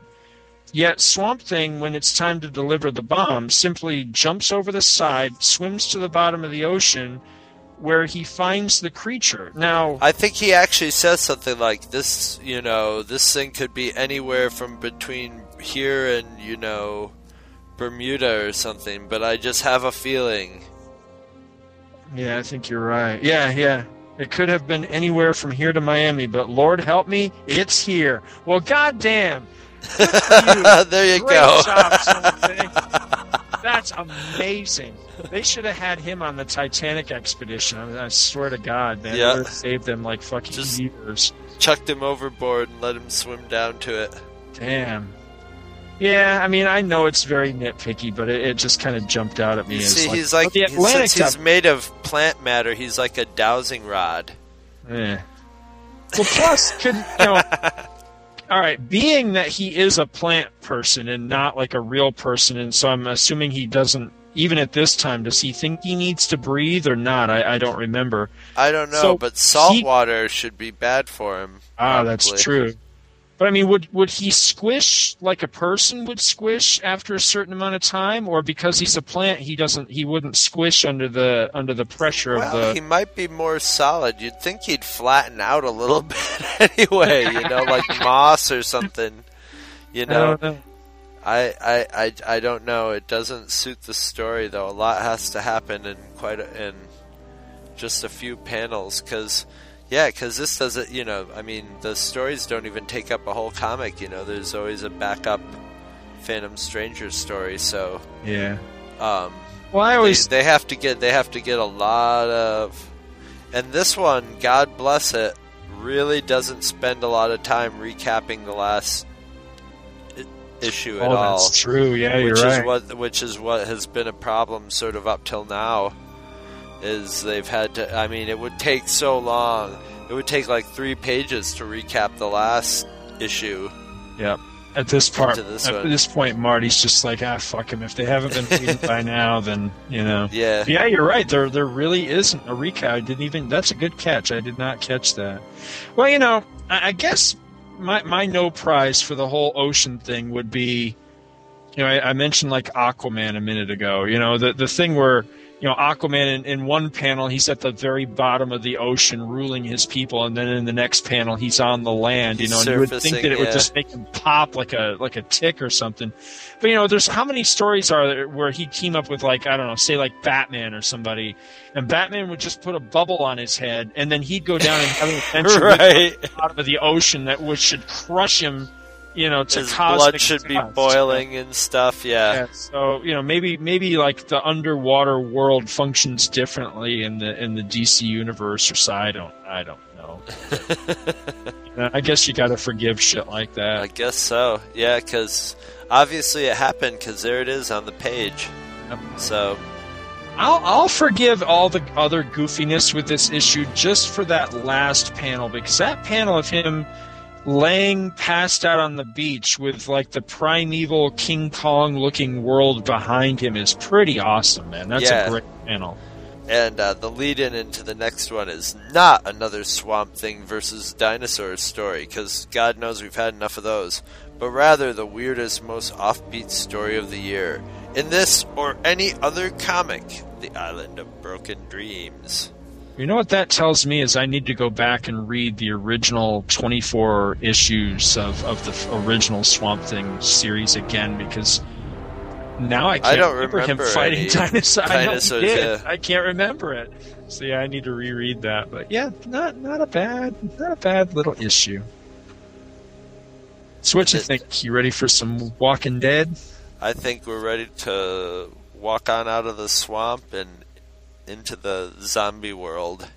Yet Swamp Thing, when it's time to deliver the bomb, simply jumps over the side, swims to the bottom of the ocean, where he finds the creature. Now, I think he actually says something like this. You know, this thing could be anywhere from between here and you know Bermuda or something. But I just have a feeling. yeah, I think you're right. Yeah, yeah. It could have been anywhere from here to Miami, but Lord help me, it's here. Well, goddamn. there you Great go. job. That's amazing. They should have had him on the Titanic expedition. I, mean, I swear to God, man. Yeah. It would have saved them like fucking Just- years. Chucked him overboard and let him swim down to it. Damn. Yeah, I mean, I know it's very nitpicky, but it, it just kind of jumped out at me. You see, like, he's like "Oh, the Atlantic since he's made of plant matter, he's like a dowsing rod. Eh. Well, plus, could you know? all right, being that he is a plant person and not like a real person, and so I'm assuming he doesn't. Even at this time, does he think he needs to breathe or not? I, I don't remember. I don't know, So but salt he- water should be bad for him. Ah, that's true. But I mean, would would he squish like a person would squish after a certain amount of time, or because he's a plant, he doesn't he wouldn't squish under the under the pressure Well, of the. he might be more solid. You'd think he'd flatten out a little bit anyway, you know, like moss or something. You I know, don't know. I, I, I, I don't know. It doesn't suit the story though. A lot has to happen in quite a, in just a few panels. Because yeah, because this doesn't. You know, I mean, the stories don't even take up a whole comic. You know, there's always a backup Phantom Stranger story. So Yeah. um, Well, I always they, they have to get they have to get a lot of, and this one, God bless it, really doesn't spend a lot of time recapping the last issue at Oh, all. that's true. Yeah, which you're is right. what which is what has been a problem sort of up till now. Is they've had to. I mean, it would take so long. It would take like three pages to recap the last issue. Yep. At this part, this at one. this point, Marty's just like, ah, fuck him. If they haven't been by now, then you know. Yeah. Yeah, you're right. There, there really isn't a recap. I didn't even. That's a good catch. I did not catch that. Well, you know, I, I guess my my no prize for the whole ocean thing would be, you know, I, I mentioned like Aquaman a minute ago. You know, the the thing where. You know, Aquaman in, in one panel, he's at the very bottom of the ocean ruling his people, and then in the next panel, he's on the land. You know, and you would think that it would just make him pop like a like a tick or something. But you know, there's how many stories are there where he'd team up with like I don't know, say like Batman or somebody, and Batman would just put a bubble on his head, and then he'd go down and have an adventure Right. the bottom of the ocean that which should crush him. You know, to His blood should be dust. boiling and stuff. Yeah. Yeah, so you know maybe maybe like the underwater world functions differently in the in the DC universe or so I don't I don't know. You know, I guess you got to forgive shit like that. I guess so. Yeah, because obviously it happened because there it is on the page. So, I'll, I'll forgive all the other goofiness with this issue just for that last panel because that panel of him laying passed out on the beach with like the primeval King Kong looking world behind him is pretty awesome, man. That's Yeah. a great panel. And uh, the lead in into the next one is not another Swamp Thing versus dinosaur story, because God knows we've had enough of those, but rather the weirdest, most offbeat story of the year. In this or any other comic, The Island of Broken Dreams. You know what that tells me is I need to go back and read the original 24 issues of, of the original Swamp Thing series again because now I can't I don't remember, remember him fighting any dinosaurs. I know he did. yeah. I can't remember it. So yeah, I need to reread that. But yeah, not not a bad not a bad little issue. So what you think? You ready for some Walking Dead? I think we're ready to walk on out of the swamp and into the zombie world.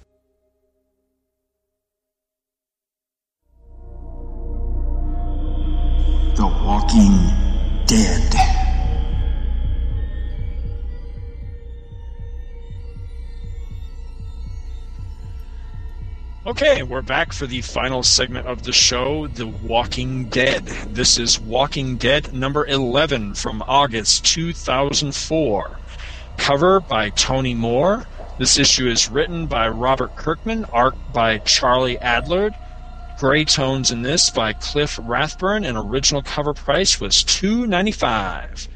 The Walking Dead. Okay, we're back for the final segment of the show, The Walking Dead. This is Walking Dead number 11 from August 2004. Cover by Tony Moore. This issue is written by Robert Kirkman, art by Charlie Adlard. Gray tones in this by Cliff Rathburn, and original cover price was $2.95.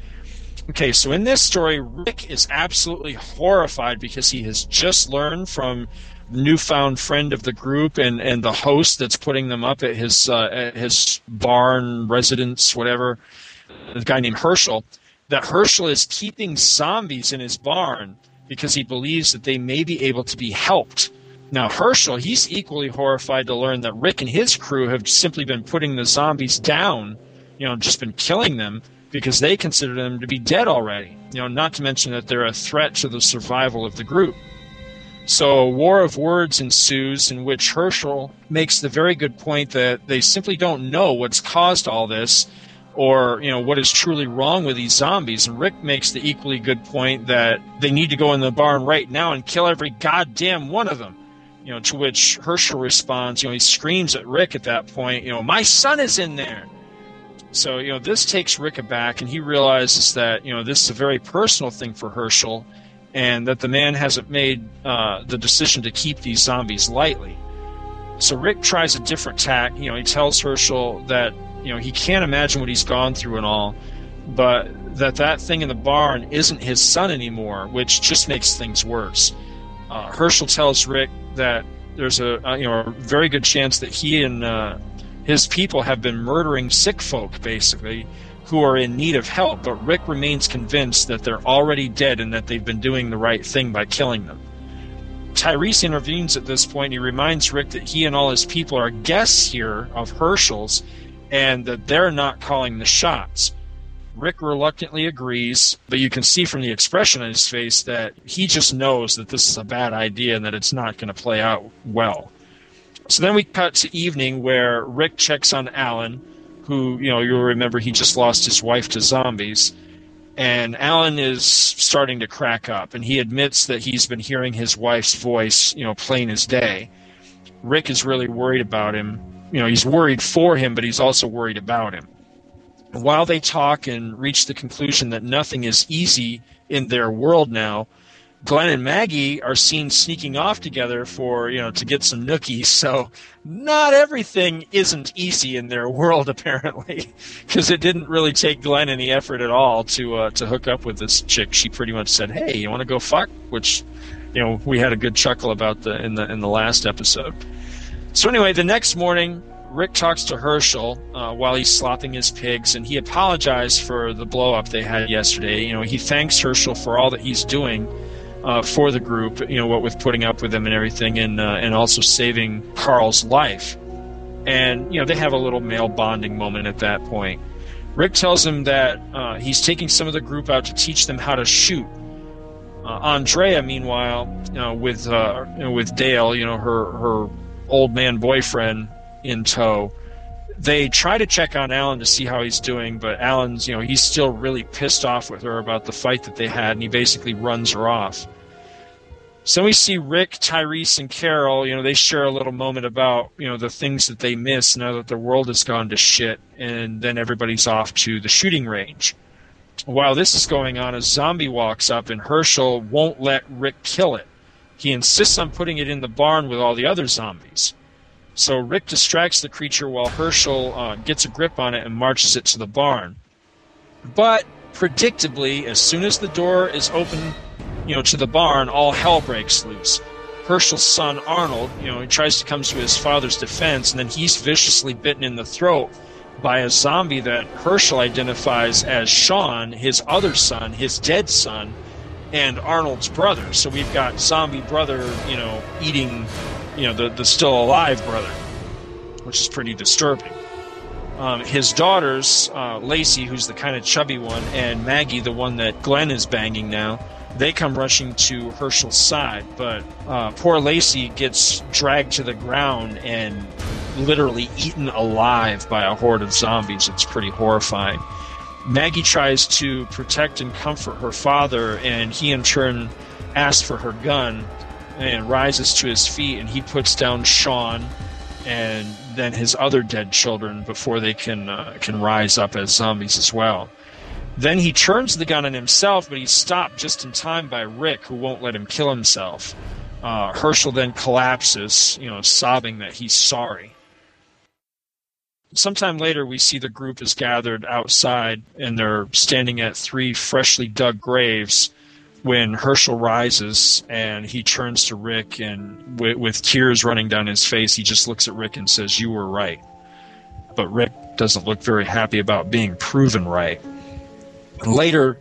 Okay, so in this story, Rick is absolutely horrified because he has just learned from newfound friend of the group and, and the host that's putting them up at his uh, at his barn residence, whatever, the guy named Hershel, that Hershel is keeping zombies in his barn because he believes that they may be able to be helped. Now Hershel, he's equally horrified to learn that Rick and his crew have simply been putting the zombies down, you know, just been killing them because they consider them to be dead already. You know, not to mention that they're a threat to the survival of the group. So a war of words ensues in which Hershel makes the very good point that they simply don't know what's caused all this or you know what is truly wrong with these zombies and Rick makes the equally good point that they need to go in the barn right now and kill every goddamn one of them. You know, to which Hershel responds, you know, he screams at Rick at that point, you know, my son is in there. So, you know, this takes Rick aback and he realizes that, you know, this is a very personal thing for Hershel and that the man hasn't made uh, the decision to keep these zombies lightly. So Rick tries a different tack. You know, he tells Hershel that you know he can't imagine what he's gone through and all, but that that thing in the barn isn't his son anymore, which just makes things worse. Uh, Hershel tells Rick that there's a, a you know a very good chance that he and uh, his people have been murdering sick folk, basically, who are in need of help. But Rick remains convinced that they're already dead and that they've been doing the right thing by killing them. Tyrese intervenes at this point. He reminds Rick that he and all his people are guests here of Hershel's and that they're not calling the shots. Rick reluctantly agrees, but you can see from the expression on his face that he just knows that this is a bad idea and that it's not going to play out well. So then we cut to evening where Rick checks on Allen, who, you know, you'll remember he just lost his wife to zombies. And Allen is starting to crack up, and he admits that he's been hearing his wife's voice, you know, plain as day. Rick is really worried about him. You know, he's worried for him, but he's also worried about him. While they talk and reach the conclusion that nothing is easy in their world now, Glenn and Maggie are seen sneaking off together for, you know, to get some nookies. So not everything isn't easy in their world apparently, because it didn't really take Glenn any effort at all to uh, to hook up with this chick. She pretty much said, "Hey, you want to go fuck?" Which, you know, we had a good chuckle about the in the in the last episode. So anyway, the next morning, Rick talks to Hershel uh, while he's slopping his pigs, and he apologized for the blow up they had yesterday. You know, he thanks Hershel for all that he's doing uh, for the group. You know, what with putting up with him and everything, and uh, and also saving Carl's life. And you know, they have a little male bonding moment at that point. Rick tells him that uh, he's taking some of the group out to teach them how to shoot. Uh, Andrea, meanwhile, know, with uh, you know, with Dale, you know, her her old man boyfriend in tow, they try to check on Allen to see how he's doing, but Allen's, you know, he's still really pissed off with her about the fight that they had, and he basically runs her off. So we see Rick, Tyrese, and Carol. You know, they share a little moment about you know the things that they miss now that the world has gone to shit, and then everybody's off to the shooting range. While this is going on, a zombie walks up, and Hershel won't let Rick kill it. He insists on putting it in the barn with all the other zombies. So Rick distracts the creature while Hershel uh, gets a grip on it and marches it to the barn. But predictably, as soon as the door is open, you know, to the barn, all hell breaks loose. Hershel's son Arnold, you know, he tries to come to his father's defense, and then he's viciously bitten in the throat by a zombie that Hershel identifies as Shawn, his other son, his dead son, and Arnold's brother. So we've got zombie brother, you know, eating, you know, the, the still alive brother, which is pretty disturbing. Um, his daughters, uh, Lacey, who's the kind of chubby one, and Maggie, the one that Glenn is banging now, they come rushing to Hershel's side, but uh, poor Lacey gets dragged to the ground and literally eaten alive by a horde of zombies. It's pretty horrifying. Maggie tries to protect and comfort her father, and he in turn asks for her gun and rises to his feet, and he puts down Shawn and then his other dead children before they can uh, can rise up as zombies as well. Then he turns the gun on himself, but he's stopped just in time by Rick, who won't let him kill himself. Uh, Hershel then collapses, you know, sobbing that he's sorry. Sometime later, we see the group is gathered outside, and they're standing at three freshly dug graves. When Hershel rises and he turns to Rick, and with, with tears running down his face, he just looks at Rick and says, "You were right." But Rick doesn't look very happy about being proven right. Later,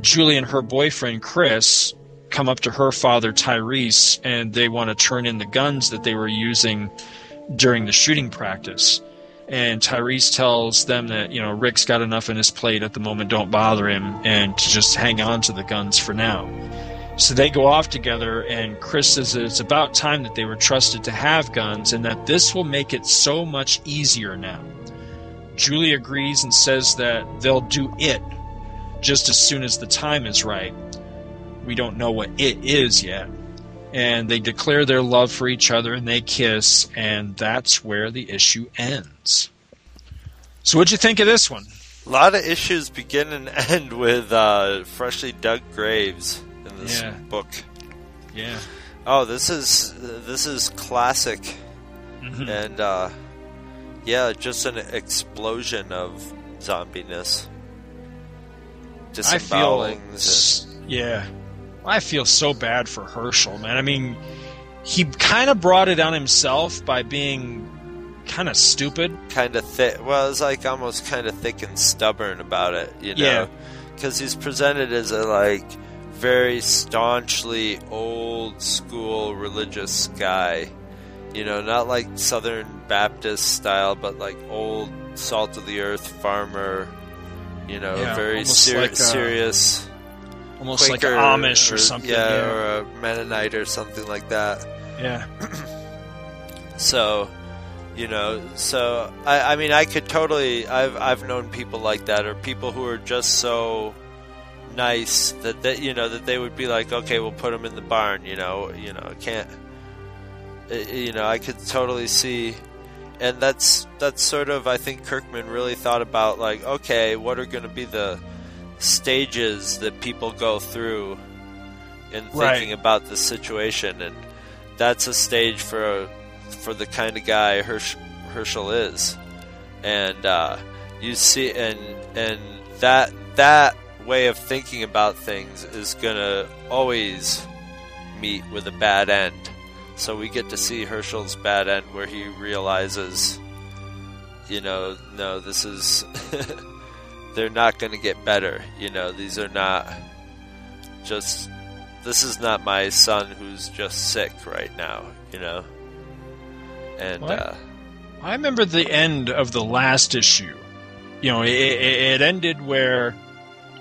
Julie and her boyfriend Chris come up to her father Tyrese and they want to turn in the guns that they were using during the shooting practice. And Tyrese tells them that, you know, Rick's got enough in his plate at the moment, don't bother him, and to just hang on to the guns for now. So they go off together, and Chris says that it's about time that they were trusted to have guns and that this will make it so much easier now. Julie agrees and says that they'll do it just as soon as the time is right. We don't know what it is yet. And they declare their love for each other and they kiss, and that's where the issue ends. So, what'd you think of this one? A lot of issues begin and end with uh, freshly dug graves in this Yeah. book. Yeah. Oh, this is this is classic, Mhm. and uh, yeah, just an explosion of zombiness. I feel, Disembowelings. yeah, I feel so bad for Hershel, man. I mean, he kind of brought it on himself by being kind of stupid. kind of thick. Well, it's like almost kind of thick and stubborn about it, you Yeah. know, because he's presented as a like very staunchly old school religious guy, you know, not like Southern Baptist style, but like old salt of the earth farmer, you know, Yeah, very ser- like, uh, serious. Almost like Quaker Amish or something, yeah, yeah. or a Mennonite or something like that. Yeah. So, you know, so I, I mean, I could totally. I've I've known people like that, or people who are just so nice that that you know that they would be like, okay, we'll put them in the barn. You know, you know, can't. uh, You know, I could totally see, and that's that's sort of. I think Kirkman really thought about like, okay, what are going to be the stages that people go through in thinking Right. about the situation, and that's a stage for for the kind of guy Hersch, Hershel is, and uh, you see, and and that that way of thinking about things is gonna always meet with a bad end. So we get to see Hershel's bad end where he realizes, you know, no, this is they're not going to get better. You know, these are not just this is not my son who's just sick right now. You know, and uh, I remember the end of the last issue. You know, it, it, it ended where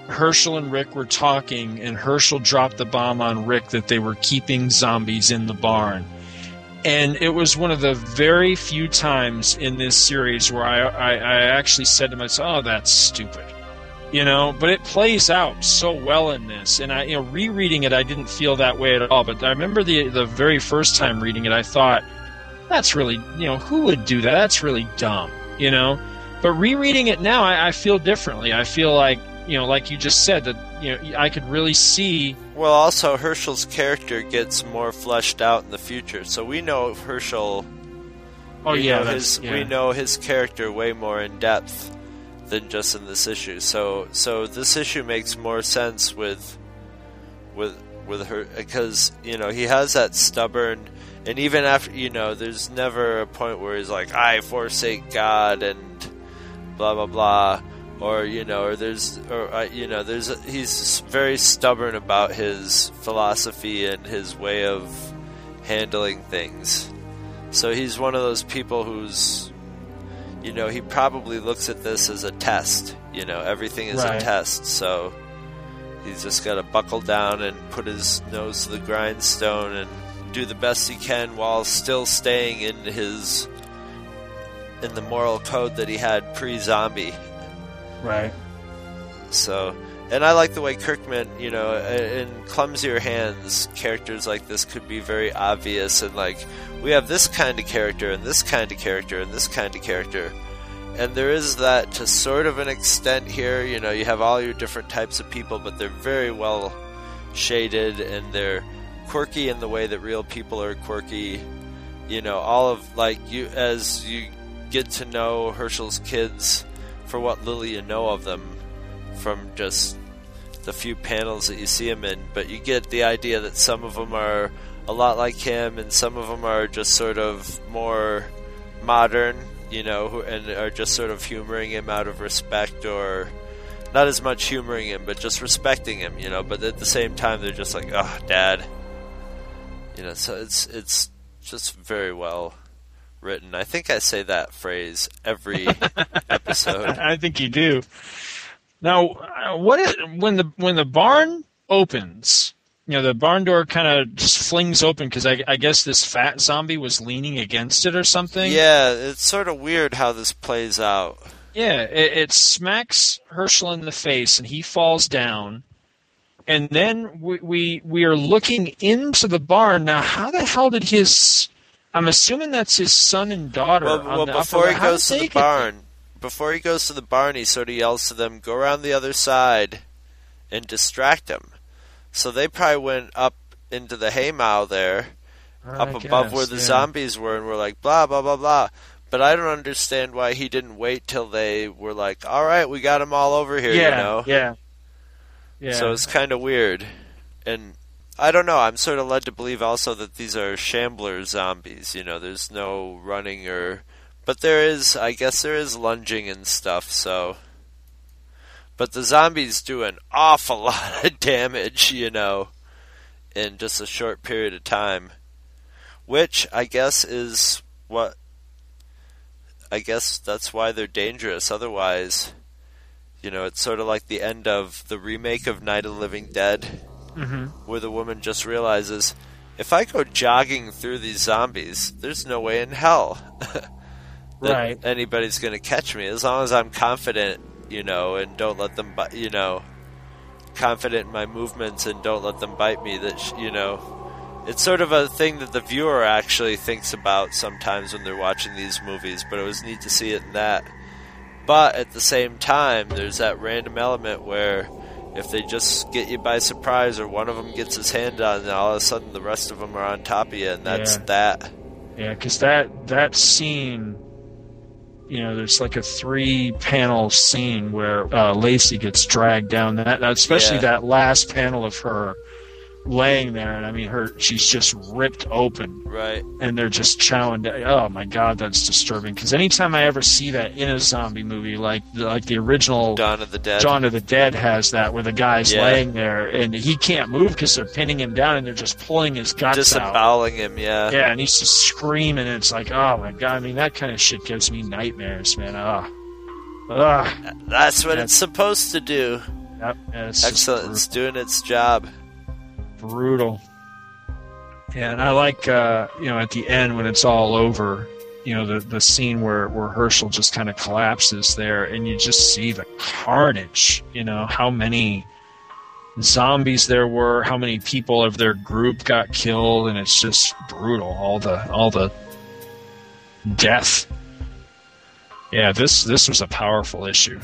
Hershel and Rick were talking, and Hershel dropped the bomb on Rick that they were keeping zombies in the barn. And it was one of the very few times in this series where I, I, I actually said to myself, "Oh, that's stupid," you know. But it plays out so well in this, and I, you know, rereading it, I didn't feel that way at all. But I remember the the very first time reading it, I thought, "That's really, you know, who would do that? That's really dumb," you know. But rereading it now, I, I feel differently. I feel like, you know, like you just said, that you know, I could really see Well, also Hershel's character gets more fleshed out in the future, so we know Hershel. Oh, yeah, know that's- his, yeah. we know his character way more in depth than just in this issue. So, so this issue makes more sense with, with, with her because you know he has that stubborn, and even after you know, there's never a point where he's like, "I forsake God" and blah blah blah or you know or there's or uh, you know there's a, he's very stubborn about his philosophy and his way of handling things. So he's one of those people who's you know he probably looks at this as a test you know everything is Right. a test. So he's just got to buckle down and put his nose to the grindstone and do the best he can while still staying in his in the moral code that he had pre-zombie right. so, and I like the way Kirkman, you know, in clumsier hands, characters like this could be very obvious and like, we have this kind of character and this kind of character and this kind of character. And there is that to sort of an extent here, you know, you have all your different types of people, but they're very well shaded and they're quirky in the way that real people are quirky. You know, all of like you as you get to know Hershel's kids for what little you know of them from just the few panels that you see him in, but you get the idea that some of them are a lot like him, and some of them are just sort of more modern, you know, and are just sort of humoring him out of respect, or not as much humoring him, but just respecting him, you know. But at the same time, they're just like, "Oh, Dad," you know. So it's it's just very well written. I think I say that phrase every episode. I think you do. Now, uh, what is, when the when the barn opens? You know, the barn door kind of just flings open because I, I guess this fat zombie was leaning against it or something. Yeah, it's sort of weird how this plays out. Yeah, it, it smacks Hershel in the face, and he falls down. And then we, we we are looking into the barn. Now, how the hell did his? I'm assuming that's his son and daughter. Well, well before he goes to the get barn, before he goes to the barn, he sort of yells to them, "Go around the other side and distract him." So they probably went up into the haymow there, I up above where the yeah. zombies were, and were like blah blah blah blah. But I don't understand why he didn't wait till they were like, "All right, we got them all over here," Yeah, you know. yeah, yeah. So it's kind of weird, and I don't know. I'm sort of led to believe also that these are shambler zombies. You know, there's no running or, but there is. I guess there is lunging and stuff. So, but the zombies do an awful lot of damage. You know, in just a short period of time, which I guess is what. I guess that's why they're dangerous. Otherwise, you know, it's sort of like the end of the remake of Night of the Living Dead, Mhm. where the woman just realizes, if I go jogging through these zombies, there's no way in hell that Right. anybody's going to catch me. As long as I'm confident, you know, and don't let them, bi- you know, confident in my movements and don't let them bite me. That sh- you know, it's sort of a thing that the viewer actually thinks about sometimes when they're watching these movies. But it was neat to see it in that. But at the same time, there's that random element where if they just get you by surprise or one of them gets his hand on, and all of a sudden the rest of them are on top of you, and that's Yeah. that. Yeah, because that that scene, you know, there's like a three panel scene where uh, Lacey gets dragged down. That, especially Yeah. that last panel of her laying there, and I mean, her she's just ripped open, Right. and they're just chowing down. Oh my god, that's disturbing. Because anytime I ever see that in a zombie movie, like like the original Dawn of the Dead. Dawn of the Dead has that, where the guy's Yeah. laying there and he can't move because they're pinning him down and they're just pulling his guts out. Disemboweling him, yeah. Yeah, and he's just screaming. And it's like, oh my god! I mean, that kind of shit gives me nightmares, man. Ugh. Ugh. That's what Yeah. it's supposed to do. Yep, yeah, Excellent. It's doing its job. Brutal. Yeah, and I like uh, you know at the end when it's all over, you know the the scene where where Hershel just kind of collapses there, and you just see the carnage. You know how many zombies there were, how many people of their group got killed, and it's just brutal. All the all the death. Yeah, this this was a powerful issue.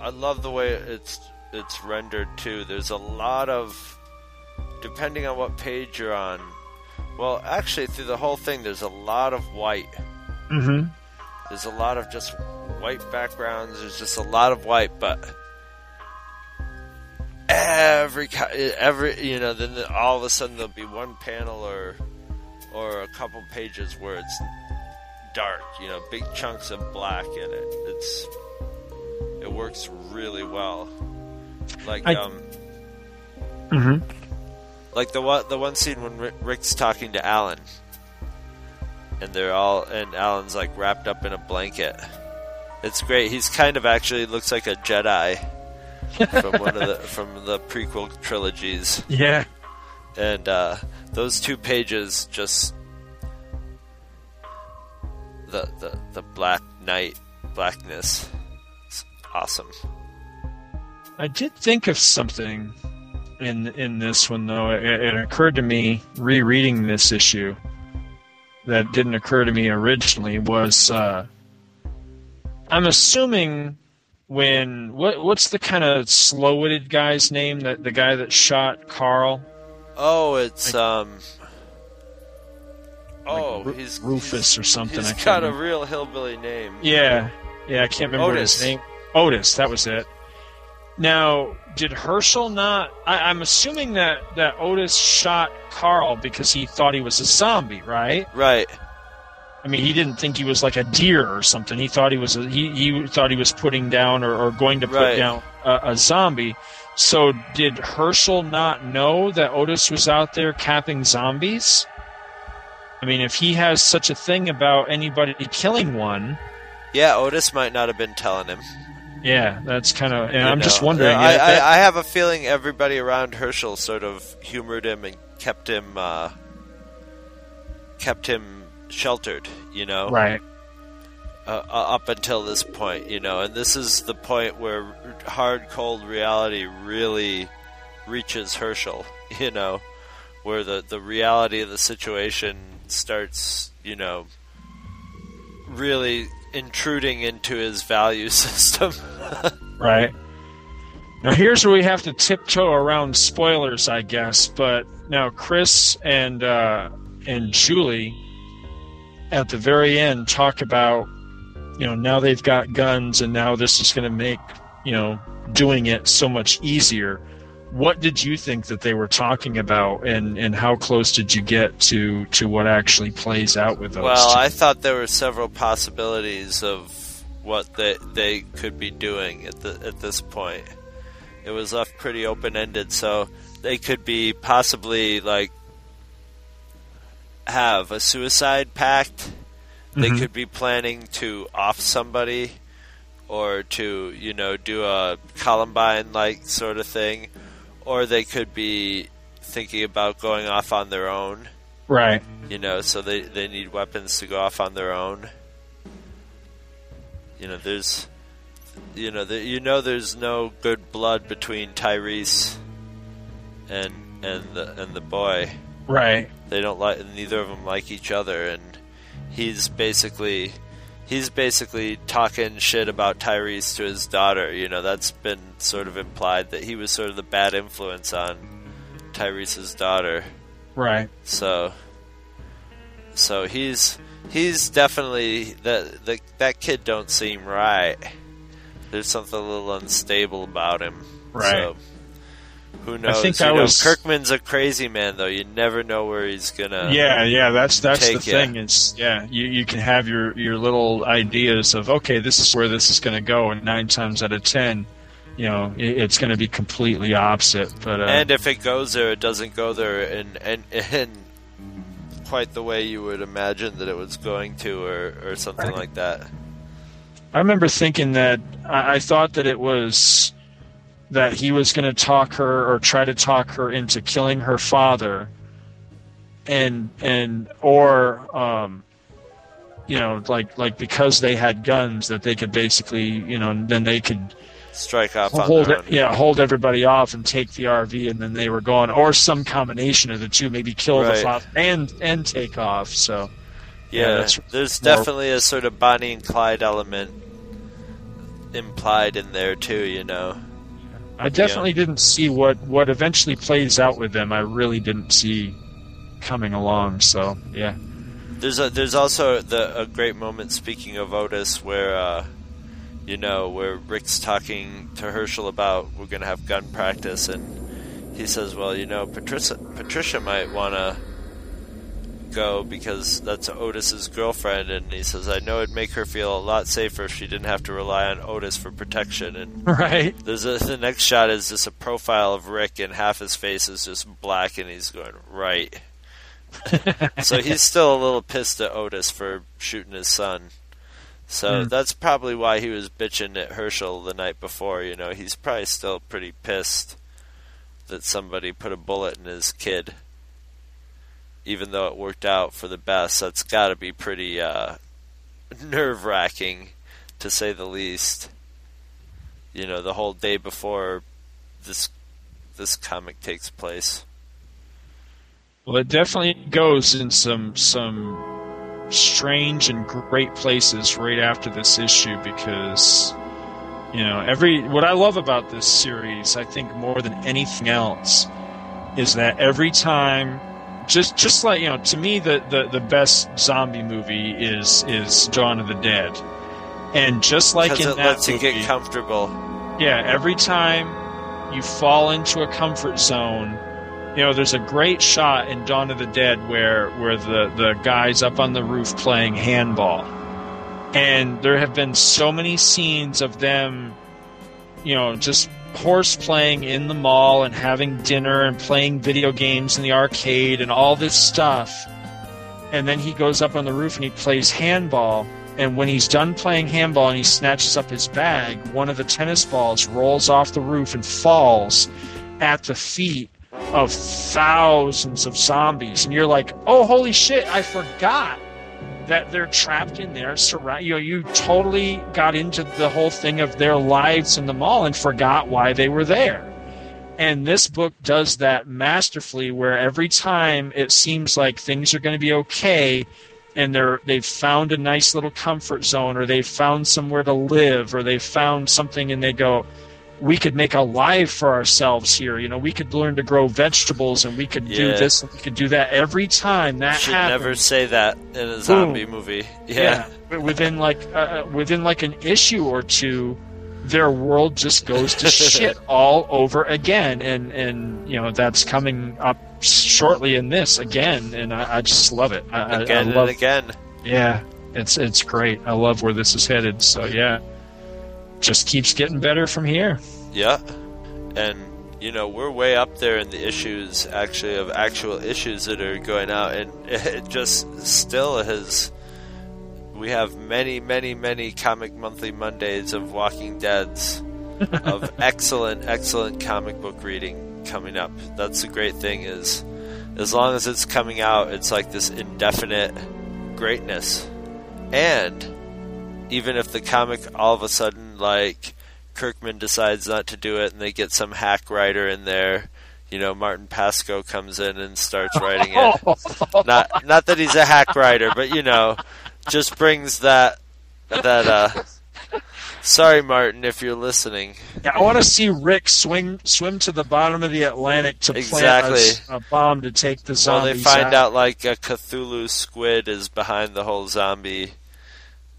I love the way it's it's rendered too. There's a lot of depending on what page you're on. Well, actually through the whole thing there's a lot of white. Mm-hmm. There's a lot of just white backgrounds. There's just a lot of white, but every every you know then all of a sudden there'll be one panel or or a couple pages where it's dark, you know, big chunks of black in it. It's it works really well. Like I- um Mm-hmm. Like the one the one scene when Rick's talking to Allen and they're all and Allen's like wrapped up in a blanket. It's great. He's kind of actually looks like a Jedi from one of the from the prequel trilogies. Yeah. And uh, those two pages just the the the black night blackness. It's awesome. I did think of something in in this one though. It, it occurred to me rereading this issue that didn't occur to me originally was uh, I'm assuming when what what's the kind of slow-witted guy's name that the guy that shot Carl Oh, it's um. Oh, Ru- he's Rufus or something. He's I can't got a real hillbilly name. Yeah, yeah, I can't remember Otis. his name. Otis, that was it. Now, did Hershel not? I, I'm assuming that that Otis shot Carl because he thought he was a zombie, right? Right. I mean, he didn't think he was like a deer or something. He thought he was a, he he thought he was putting down or, or going to put Right. down a, a zombie. So, did Hershel not know that Otis was out there capping zombies? I mean, if he has such a thing about anybody killing one, Yeah, Otis might not have been telling him. Yeah, that's kind of. And you I'm just know. wondering. I, yeah, that- I, I have a feeling everybody around Hershel sort of humored him and kept him uh, kept him sheltered. You know, Right. Uh, uh, up until this point, you know, and this is the point where hard, cold reality really reaches Hershel. You know, where the the reality of the situation starts. You know, really intruding into his value system. Right. Now here's where we have to tiptoe around spoilers, I guess. But now Chris and uh, and Julie at the very end talk about you know now they've got guns and now this is going to make you know doing it so much easier. What did you think that they were talking about, and and how close did you get to to what actually plays out with those? Well, two? I thought there were several possibilities of what they they could be doing at the at this point. It was left pretty open ended, so they could be possibly like have a suicide pact. They Mhm. could be planning to off somebody or to, you know, do a Columbine like sort of thing. Or they could be thinking about going off on their own. right. You know, so they, they need weapons to go off on their own. You know, there's, you know, the, you know, there's no good blood between Tyrese and and the and the boy. Right. They don't like neither of them like each other, and he's basically he's basically talking shit about Tyrese to his daughter. You know, that's been sort of implied that he was sort of the bad influence on Tyrese's daughter. Right. So, so he's he's definitely that that that kid don't seem right. There's something a little unstable about him. Right. So, who knows? think you I know, was- Kirkman's a crazy man, though. You never know where he's gonna. yeah yeah that's that's the take thing is yeah you, you can have your your little ideas of okay this is where this is going to go and nine times out of ten you know it, it's going to be completely opposite but uh, And if it goes there, it doesn't go there in in, in quite the way you would imagine that it was going to, or or something like that. i remember thinking that I, I thought that it was that he was going to talk her or try to talk her into killing her father and and or um, you know like like because they had guns that they could basically you know then they could strike off on hold their it, own. yeah hold everybody off and take the RV and then they were gone or some combination of the two maybe kill the father and and take off so Yeah, that's there's more- definitely a sort of Bonnie and Clyde element implied in there too. You know. I definitely didn't see what what eventually plays out with them. I really didn't see coming along so yeah. There's a there's also the a great moment speaking of Otis where uh, you know where Rick's talking to Hershel about we're gonna have gun practice and he says, well, you know, Patricia Patricia might wanna go because that's Otis's girlfriend and he says I know it'd make her feel a lot safer if she didn't have to rely on Otis for protection and Right. there's a, the next shot is just a profile of Rick and half his face is just black and he's going right so he's still a little pissed at Otis for shooting his son. So Hmm. that's probably why he was bitching at Hershel the night before. You know, he's probably still pretty pissed that somebody put a bullet in his kid, even though it worked out for the best. That's got to be pretty uh, nerve wracking, to say the least. You know, the whole day before this this comic takes place. Well, it definitely goes in some some strange and great places right after this issue because you know every what I love about this series, I think more than anything else, is that every time, just just like you know, to me the the, the best zombie movie is is Dawn of the Dead, and just like in it that lets you get comfortable. yeah, every time you fall into a comfort zone, you know, there's a great shot in Dawn of the Dead where where the the guy's up on the roof playing handball. And there have been so many scenes of them, you know, just horse playing in the mall and having dinner and playing video games in the arcade and all this stuff. And then he goes up on the roof and he plays handball. And when he's done playing handball and he snatches up his bag, one of the tennis balls rolls off the roof and falls at the feet of thousands of zombies. And you're like, oh, holy shit, I forgot that they're trapped in there. Surround, you know, you totally got into the whole thing of their lives in the mall and forgot why they were there. And this book does that masterfully, where every time it seems like things are going to be okay, and they're they've found a nice little comfort zone, or they've found somewhere to live, or they've found something, and they go, "We could make a life for ourselves here. You know, we could learn to grow vegetables, and we could do this, and we could do that." Every time that Should happens, never say that in a zombie movie. Yeah. yeah, within like uh, within like an issue or two, their world just goes to shit all over again, and and you know that's coming up shortly in this again, and I, I just love it. I, I- I Again love, and again. Yeah, it's it's great. I love where this is headed. So yeah, just keeps getting better from here. Yeah. And you know, we're way up there in the issues actually of actual issues that are going out and it just still has we have many, many, many comic monthly Mondays of Walking Dead's of excellent, excellent comic book reading coming up. That's the great thing is as long as it's coming out, it's like this indefinite greatness. And even if the comic all of a sudden like Kirkman decides not to do it and they get some hack writer in there, you know, Martin Pasko comes in and starts writing it. not not that he's a hack writer, but you know, just brings that that uh Sorry Martin if you're listening. Yeah, I want to see Rick swing swim to the bottom of the Atlantic to plant a, a bomb to take the Well, they find out like a Cthulhu squid is behind the whole zombie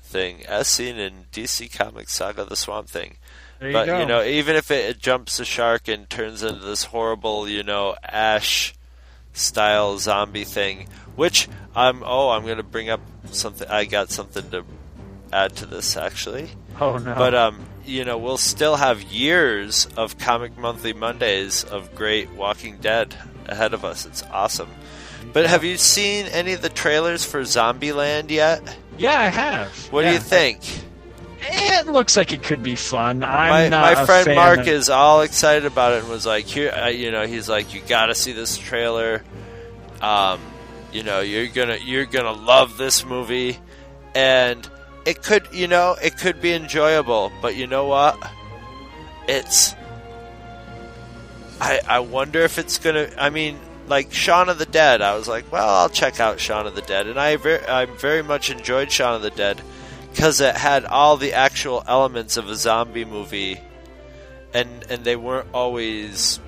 thing, as seen in DC Comics Saga: The Swamp Thing. There but go. you know, even if it, it jumps a shark and turns into this horrible, you know, Ash style zombie thing, which I'm oh, I'm gonna bring up something. I got something to add to this actually. Oh no! But um, you know, we'll still have years of Comic Monthly Mondays of great Walking Dead ahead of us. It's awesome. But have you seen any of the trailers for Zombieland yet? yeah, I have. What do you think? It looks like it could be fun. I'm my my friend Mark of- is all excited about it and was like, "Here, uh, you know, he's like, you got to see this trailer." Um, You know, you're gonna you're gonna love this movie, and it could you know it could be enjoyable. But you know what? It's I I wonder if it's gonna. I mean, like Shaun of the Dead. I was like, well, I'll check out Shaun of the Dead, and I very I very much enjoyed Shaun of the Dead because it had all the actual elements of a zombie movie, and and they weren't always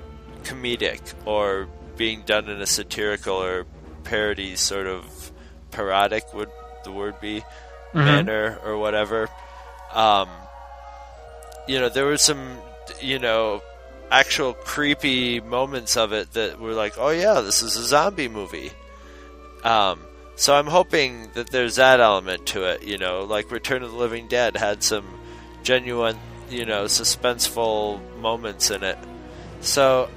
comedic or being done in a satirical or parody sort of parodic would the word be Mhm. manner or whatever. Um, you know, there were some, you know, actual creepy moments of it that were like, oh yeah, this is a zombie movie. Um, so I'm hoping that there's that element to it, you know, like Return of the Living Dead had some genuine, you know, suspenseful moments in it. So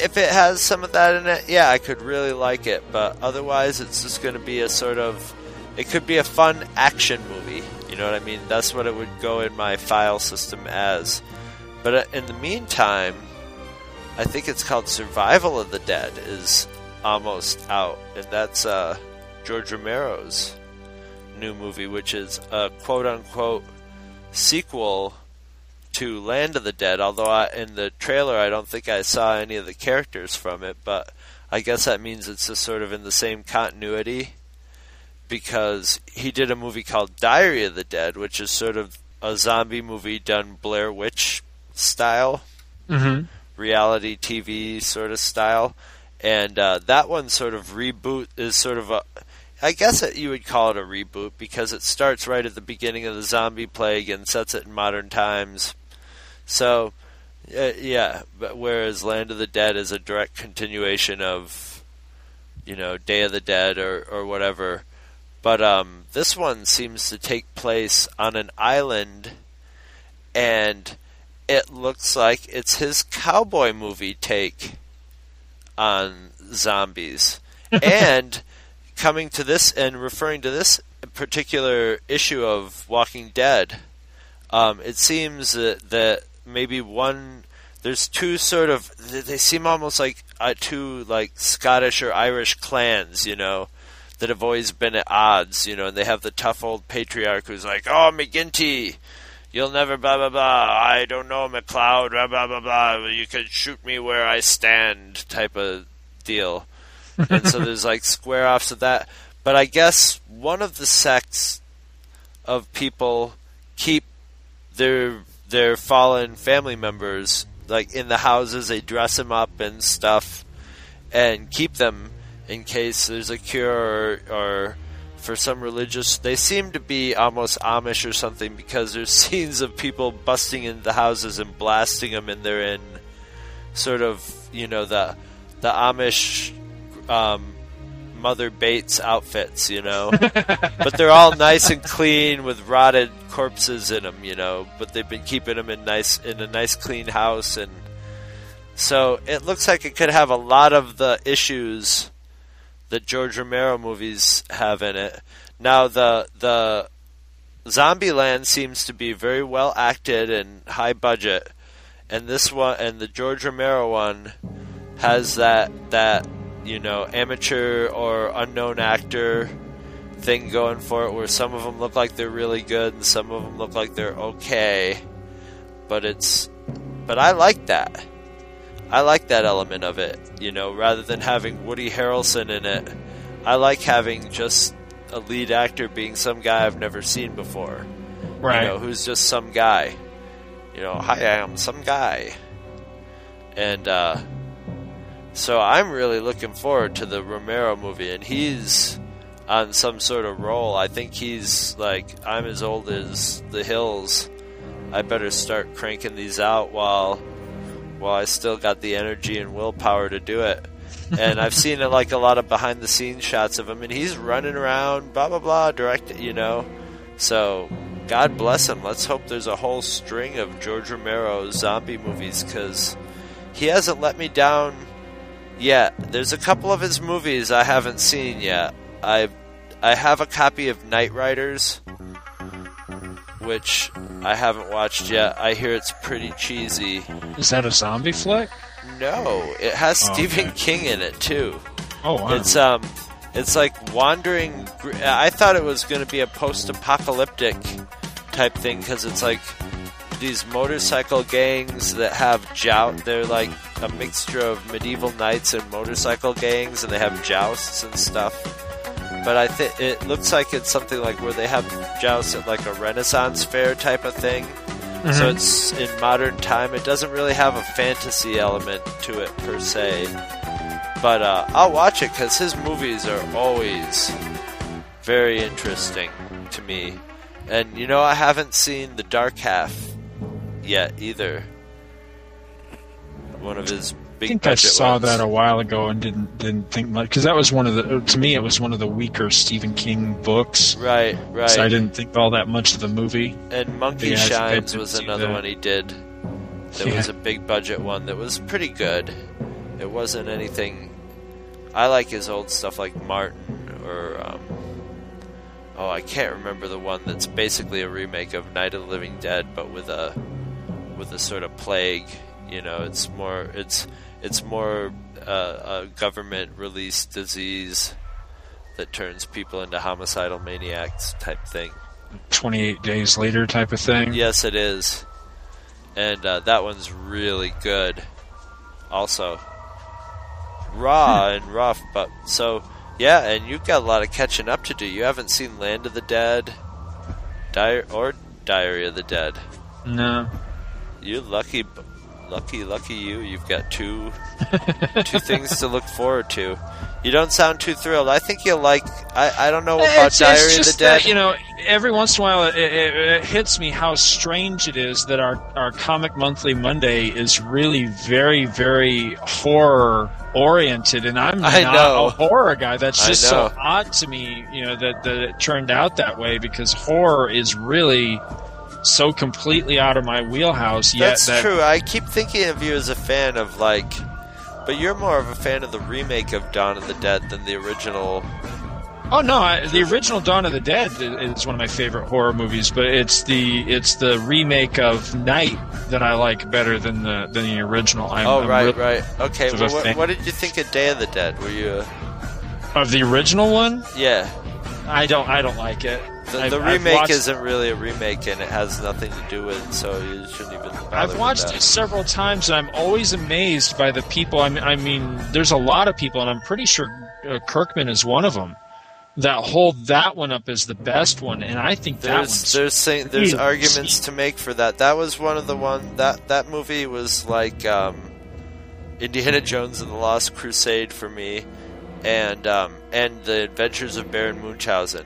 if it has some of that in it, yeah, I could really like it, but otherwise it's just going to be a sort of it could be a fun action movie. You know what I mean? That's what it would go in my file system as. But uh, in the meantime, I think it's called Survival of the Dead is almost out, and that's uh, George Romero's new movie, which is a quote unquote sequel to Land of the Dead. Although I, in the trailer, I don't think I saw any of the characters from it, but I guess that means it's just sort of in the same continuity because he did a movie called Diary of the Dead, which is sort of a zombie movie done Blair Witch style, Mhm. reality TV sort of style, and uh, that one sort of reboot is sort of a. I guess that you would call it a reboot because it starts right at the beginning of the zombie plague and sets it in modern times. So, uh, yeah, but whereas Land of the Dead is a direct continuation of, you know, Day of the Dead or or whatever. But um, this one seems to take place on an island, and it looks like it's his cowboy movie take on zombies. and coming to this and referring to this particular issue of Walking Dead, um, it seems that, that maybe one there's two sort of they seem almost like uh, two like Scottish or Irish clans, you know, that have always been at odds, you know, and they have the tough old patriarch who's like, "Oh, McGinty, you'll never blah blah blah. I don't know, McLeod, blah blah blah blah. You can shoot me where I stand," type of deal. and so there's like square offs of that. But I guess one of the sects of people keep their their fallen family members like in the houses. They dress them up and stuff, and keep them in case there's a cure or, or for some religious. They seem to be almost Amish or something because there's scenes of people busting into the houses and blasting them, and they're in sort of you know the the Amish um, Mother Bates outfits, you know. but they're all nice and clean with rotted corpses in them, you know. But they've been keeping them in nice in a nice clean house, and so it looks like it could have a lot of the issues that George Romero movies have in it. Now the the Zombieland seems to be very well acted and high budget, and this one and the George Romero one has that that you know amateur or unknown actor thing going for it, where some of them look like they're really good and some of them look like they're okay, but it's but I like that. I like that element of it, you know, rather than having Woody Harrelson in it. I like having just a lead actor being some guy I've never seen before. Right. You know, who's just some guy. You know, hi, I am some guy. And uh so I'm really looking forward to the Romero movie and he's on some sort of roll. I think he's like I'm as old as the hills. I better start cranking these out while while I still got the energy and willpower to do it. And I've seen it like a lot of behind the scenes shots of him, and he's running around, blah blah blah, direct, you know. So God bless him. Let's hope there's a whole string of George Romero zombie movies because he hasn't let me down yet. There's a couple of his movies I haven't seen yet. I I have a copy of Knightriders, which I haven't watched yet. I hear it's pretty cheesy. Is that a zombie flick? No, it has Oh, Stephen okay. King in it too. Oh, wow. It's um, it's like wandering. I thought it was going to be a post-apocalyptic type thing because it's like these motorcycle gangs that have joust. They're like a mixture of medieval knights and motorcycle gangs, and they have jousts and stuff. But I think it looks like it's something like where they have jousts at like a Renaissance fair type of thing. So Mhm. it's in modern time. It doesn't really have a fantasy element to it per se. But uh, I'll watch it because his movies are always very interesting to me. And you know, I haven't seen The Dark Half yet either. One of his I big think I saw ones. that a while ago and didn't didn't think much because that was one of the to me it was one of the weaker Stephen King books. Right, right. So I didn't think all that much of the movie. And Monkey Yeah, I- I Shines was another that. one he did. That Yeah. was a big budget one that was pretty good. It wasn't anything. I like his old stuff like Martin or um, oh I can't remember the one that's basically a remake of Night of the Living Dead but with a with a sort of plague. You know, it's more it's it's more uh, a government released disease that turns people into homicidal maniacs type thing. Twenty eight days later type of thing. Yes, it is. And uh, that one's really good. Also, raw and rough, but so yeah. And you've got a lot of catching up to do. You haven't seen Land of the Dead, Di- or Diary of the Dead. No. You're lucky, lucky, lucky you. You've got two two things to look forward to. You don't sound too thrilled. I think you'll like. I, I don't know about It's- it's Diary of the Dead. that, you know, every once in a while it, it, it hits me how strange it is that our, our Comic Monthly Monday is really very, very horror oriented, and I'm I not know. a horror guy. That's just so odd to me, you know, that, that it turned out that way because horror is really so completely out of my wheelhouse. Yet That's that true. I keep thinking of you as a fan of like, but you're more of a fan of the remake of Dawn of the Dead than the original. Oh no! I, the original Dawn of the Dead is one of my favorite horror movies, but it's the it's the remake of Night that I like better than the than the original. I'm, oh right, really right. Okay. Well, what, what did you think of Day of the Dead? Were you? A, of the original one. yeah. I don't I don't like it. The, I've- the remake watched- isn't really a remake, and it has nothing to do with. it, So you shouldn't even. I've watched it several times, and I'm always amazed by the people. I mean, I mean, there's a lot of people, and I'm pretty sure uh, Kirkman is one of them that hold that one up as the best one, and I think that There's there's saying there's really arguments to make for that. That was one of the one that that movie was like um, Indiana Jones and the Lost Crusade for me, and um, and the Adventures of Baron Munchausen,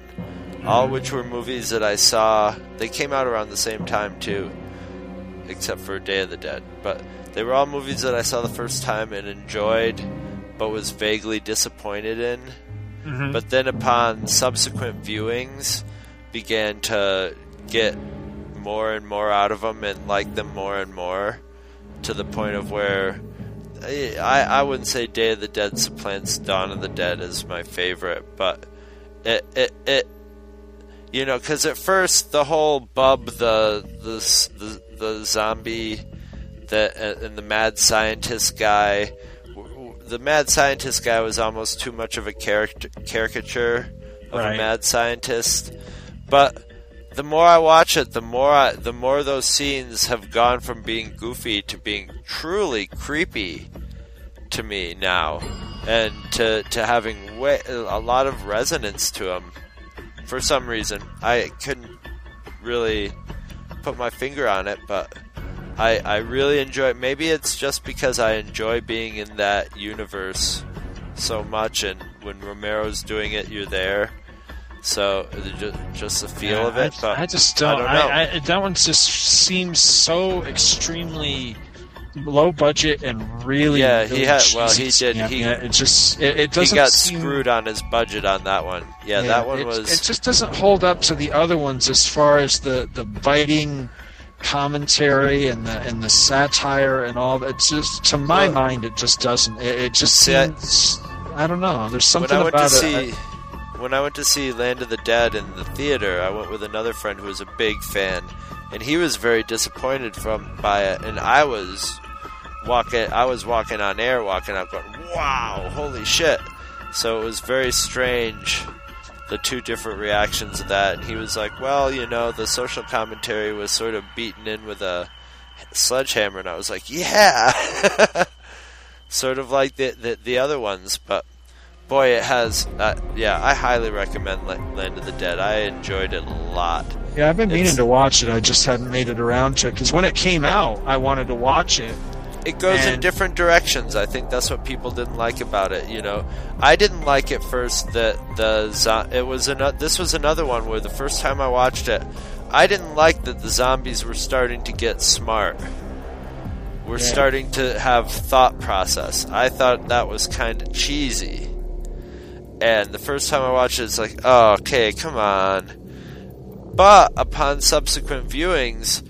all which were movies that I saw. They came out around the same time too, except for Day of the Dead. But they were all movies that I saw the first time and enjoyed, but was vaguely disappointed in. Mhm. But then upon subsequent viewings, began to get more and more out of them and like them more and more to the point of where I, I wouldn't say Day of the Dead supplants Dawn of the Dead as my favorite, but it it, it you know because at first the whole Bub the the the, the zombie that uh, and the mad scientist guy the mad scientist guy was almost too much of a character caricature of Right. a mad scientist but the more I watch it, the more I, the more those scenes have gone from being goofy to being truly creepy to me now, and to to having way, a lot of resonance to them. For some reason, I couldn't really put my finger on it, but I I really enjoy. Maybe it's just because I enjoy being in that universe so much, and when Romero's doing it, you're there. So just, just the feel Yeah, of it, I, but I just don't. don't know. I, that one just seems so extremely low budget and really. Yeah, he had- well, he did- he- yeah, it just it, it doesn't. he got seem- screwed on his budget on that one. Yeah, that one it, was. It just doesn't hold up to the other ones as far as the the biting commentary and the and the satire and all that. It's just to my Well- mind, it just doesn't. It, it just See, I- seems. I, don't know. There's something when I went about to it. see when I went to see Land of the Dead in the theater, I went with another friend who was a big fan, and he was very disappointed from by it, and I was walking I was walking on air, walking out, going, "Wow, holy shit!" So it was very strange, the two different reactions of that. And he was like, well, you know, the social commentary was sort of beaten in with a sledgehammer. And I was like, yeah! sort of like the, the, the other ones, but boy, it has. Uh, yeah, I highly recommend Land of the Dead. I enjoyed it a lot. Yeah, I've been meaning It's- to watch it. I just hadn't made it around to it because when it came out, I wanted to watch it. It goes in different directions. I think that's what people didn't like about it. You know, I didn't like it first that the it was an- this was another one where the first time I watched it, I didn't like that the zombies were starting to get smart. We're Yeah. starting to have thought process. I thought that was kind of cheesy. And the first time I watched it, it's like, oh, okay, come on. But upon subsequent viewings,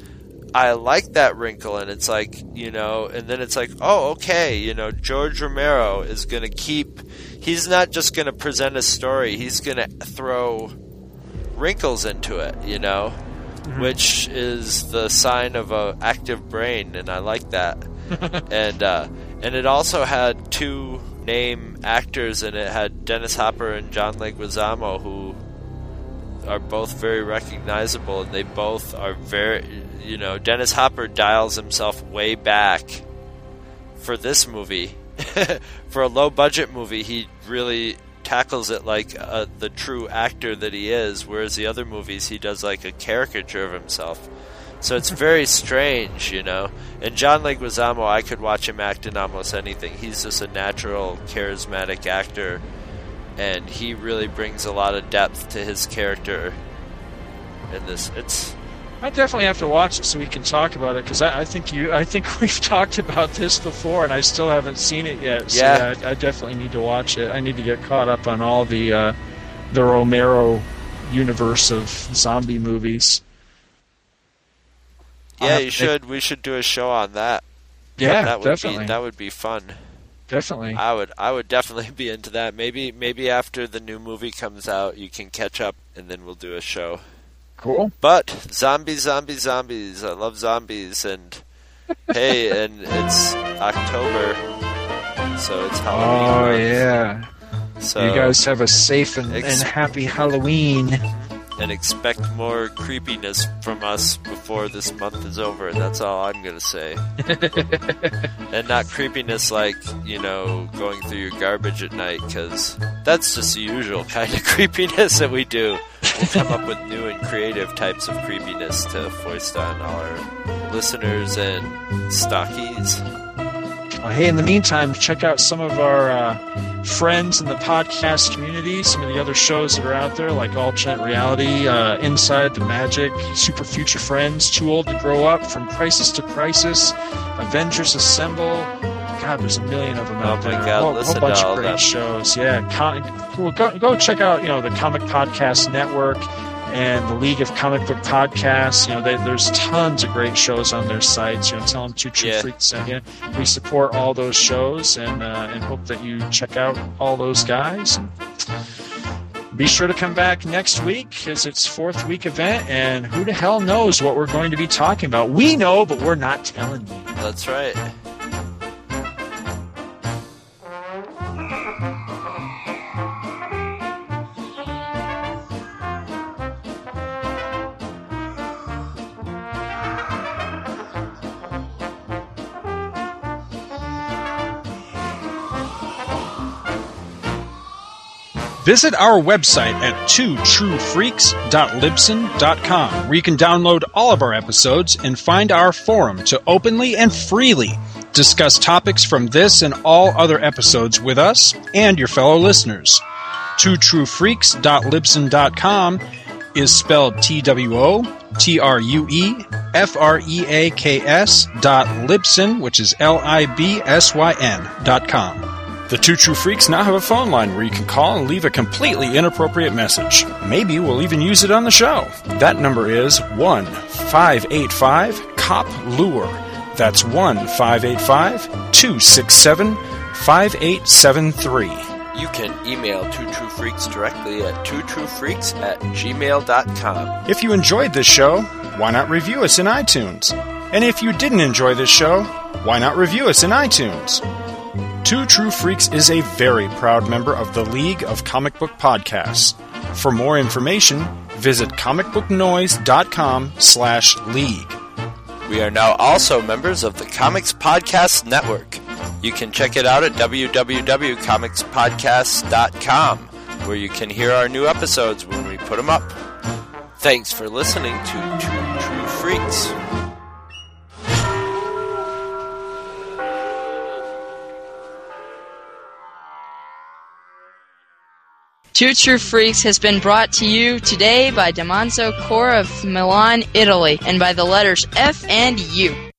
I like that wrinkle, and it's like, you know, and then it's like, oh, okay, you know, George Romero is going to keep, he's not just going to present a story, he's going to throw wrinkles into it, you know, which is the sign of a active brain, and I like that. and uh, and it also had two name actors, and it had Dennis Hopper and John Leguizamo, who are both very recognizable, and they both are very, you know, Dennis Hopper dials himself way back for this movie. for a low budget movie, he really tackles it like uh, the true actor that he is, whereas the other movies he does like a caricature of himself. So it's very strange, you know. And John Leguizamo, I could watch him act in almost anything. He's just a natural, charismatic actor, and he really brings a lot of depth to his character. In this, it's I definitely have to watch it so we can talk about it because I, I think you, I think we've talked about this before, and I still haven't seen it yet. So Yeah. I, I definitely need to watch it. I need to get caught up on all the uh, the Romero universe of zombie movies. Yeah, you should. We should do a show on that. Yeah, that would definitely. be that would be fun. Definitely. I would I would definitely be into that. Maybe maybe after the new movie comes out, you can catch up, and then we'll do a show. Cool. But zombies, zombies, zombies. I love zombies, and hey, and it's October, so it's oh, Halloween. Oh yeah. So you guys have a safe and, Ex- and happy Halloween. And expect more creepiness from us before this month is over. That's all I'm gonna say. and not creepiness like you know going through your garbage at night, because that's just the usual kind of creepiness that we do. We'll come up with new and creative types of creepiness to foist on our listeners and stockies. Uh, hey, in the meantime, check out some of our uh, friends in the podcast community, some of the other shows that are out there, like Alternate Reality, uh, Inside the Magic, Super Future Friends, Too Old to Grow Up, From Crisis to Crisis, Avengers Assemble. God, there's a million of them out Oh my there. God, a whole, whole bunch of great them. shows. Yeah, con- well, go, go check out you know the Comic Podcast Network and the League of Comic Book Podcasts. You know, they, there's tons of great shows on their sites. You know, tell them Two True Yeah. Freaks sent you. We support all those shows and uh, and hope that you check out all those guys. Be sure to come back next week because it's fourth week event, and who the hell knows what we're going to be talking about? We know, but we're not telling you. That's right. Visit our website at twotruefreaks.libsyn.com, where you can download all of our episodes and find our forum to openly and freely discuss topics from this and all other episodes with us and your fellow listeners. twotruefreaks.libsyn.com is spelled T W O T R U E F R E A K S dot Libsyn, which is L I B S Y N dot com. The Two True Freaks now have a phone line where you can call and leave a completely inappropriate message. Maybe we'll even use it on the show. That number is 1 585 COP Lure. That's 1 585 267 5873. You can email Two True Freaks directly at twotruefreaks at gmail.com. If you enjoyed this show, why not review us in iTunes? And if you didn't enjoy this show, why not review us in iTunes? Two True Freaks is a very proud member of the League of Comic Book Podcasts. For more information, visit comicbooknoise.com slash league. We are now also members of the Comics Podcast Network. You can check it out at www.comicspodcast.com, where you can hear our new episodes when we put them up. Thanks for listening to Two True Freaks. Two True Freaks has been brought to you today by Damanzo Core of Milan, Italy, and by the letters F and U.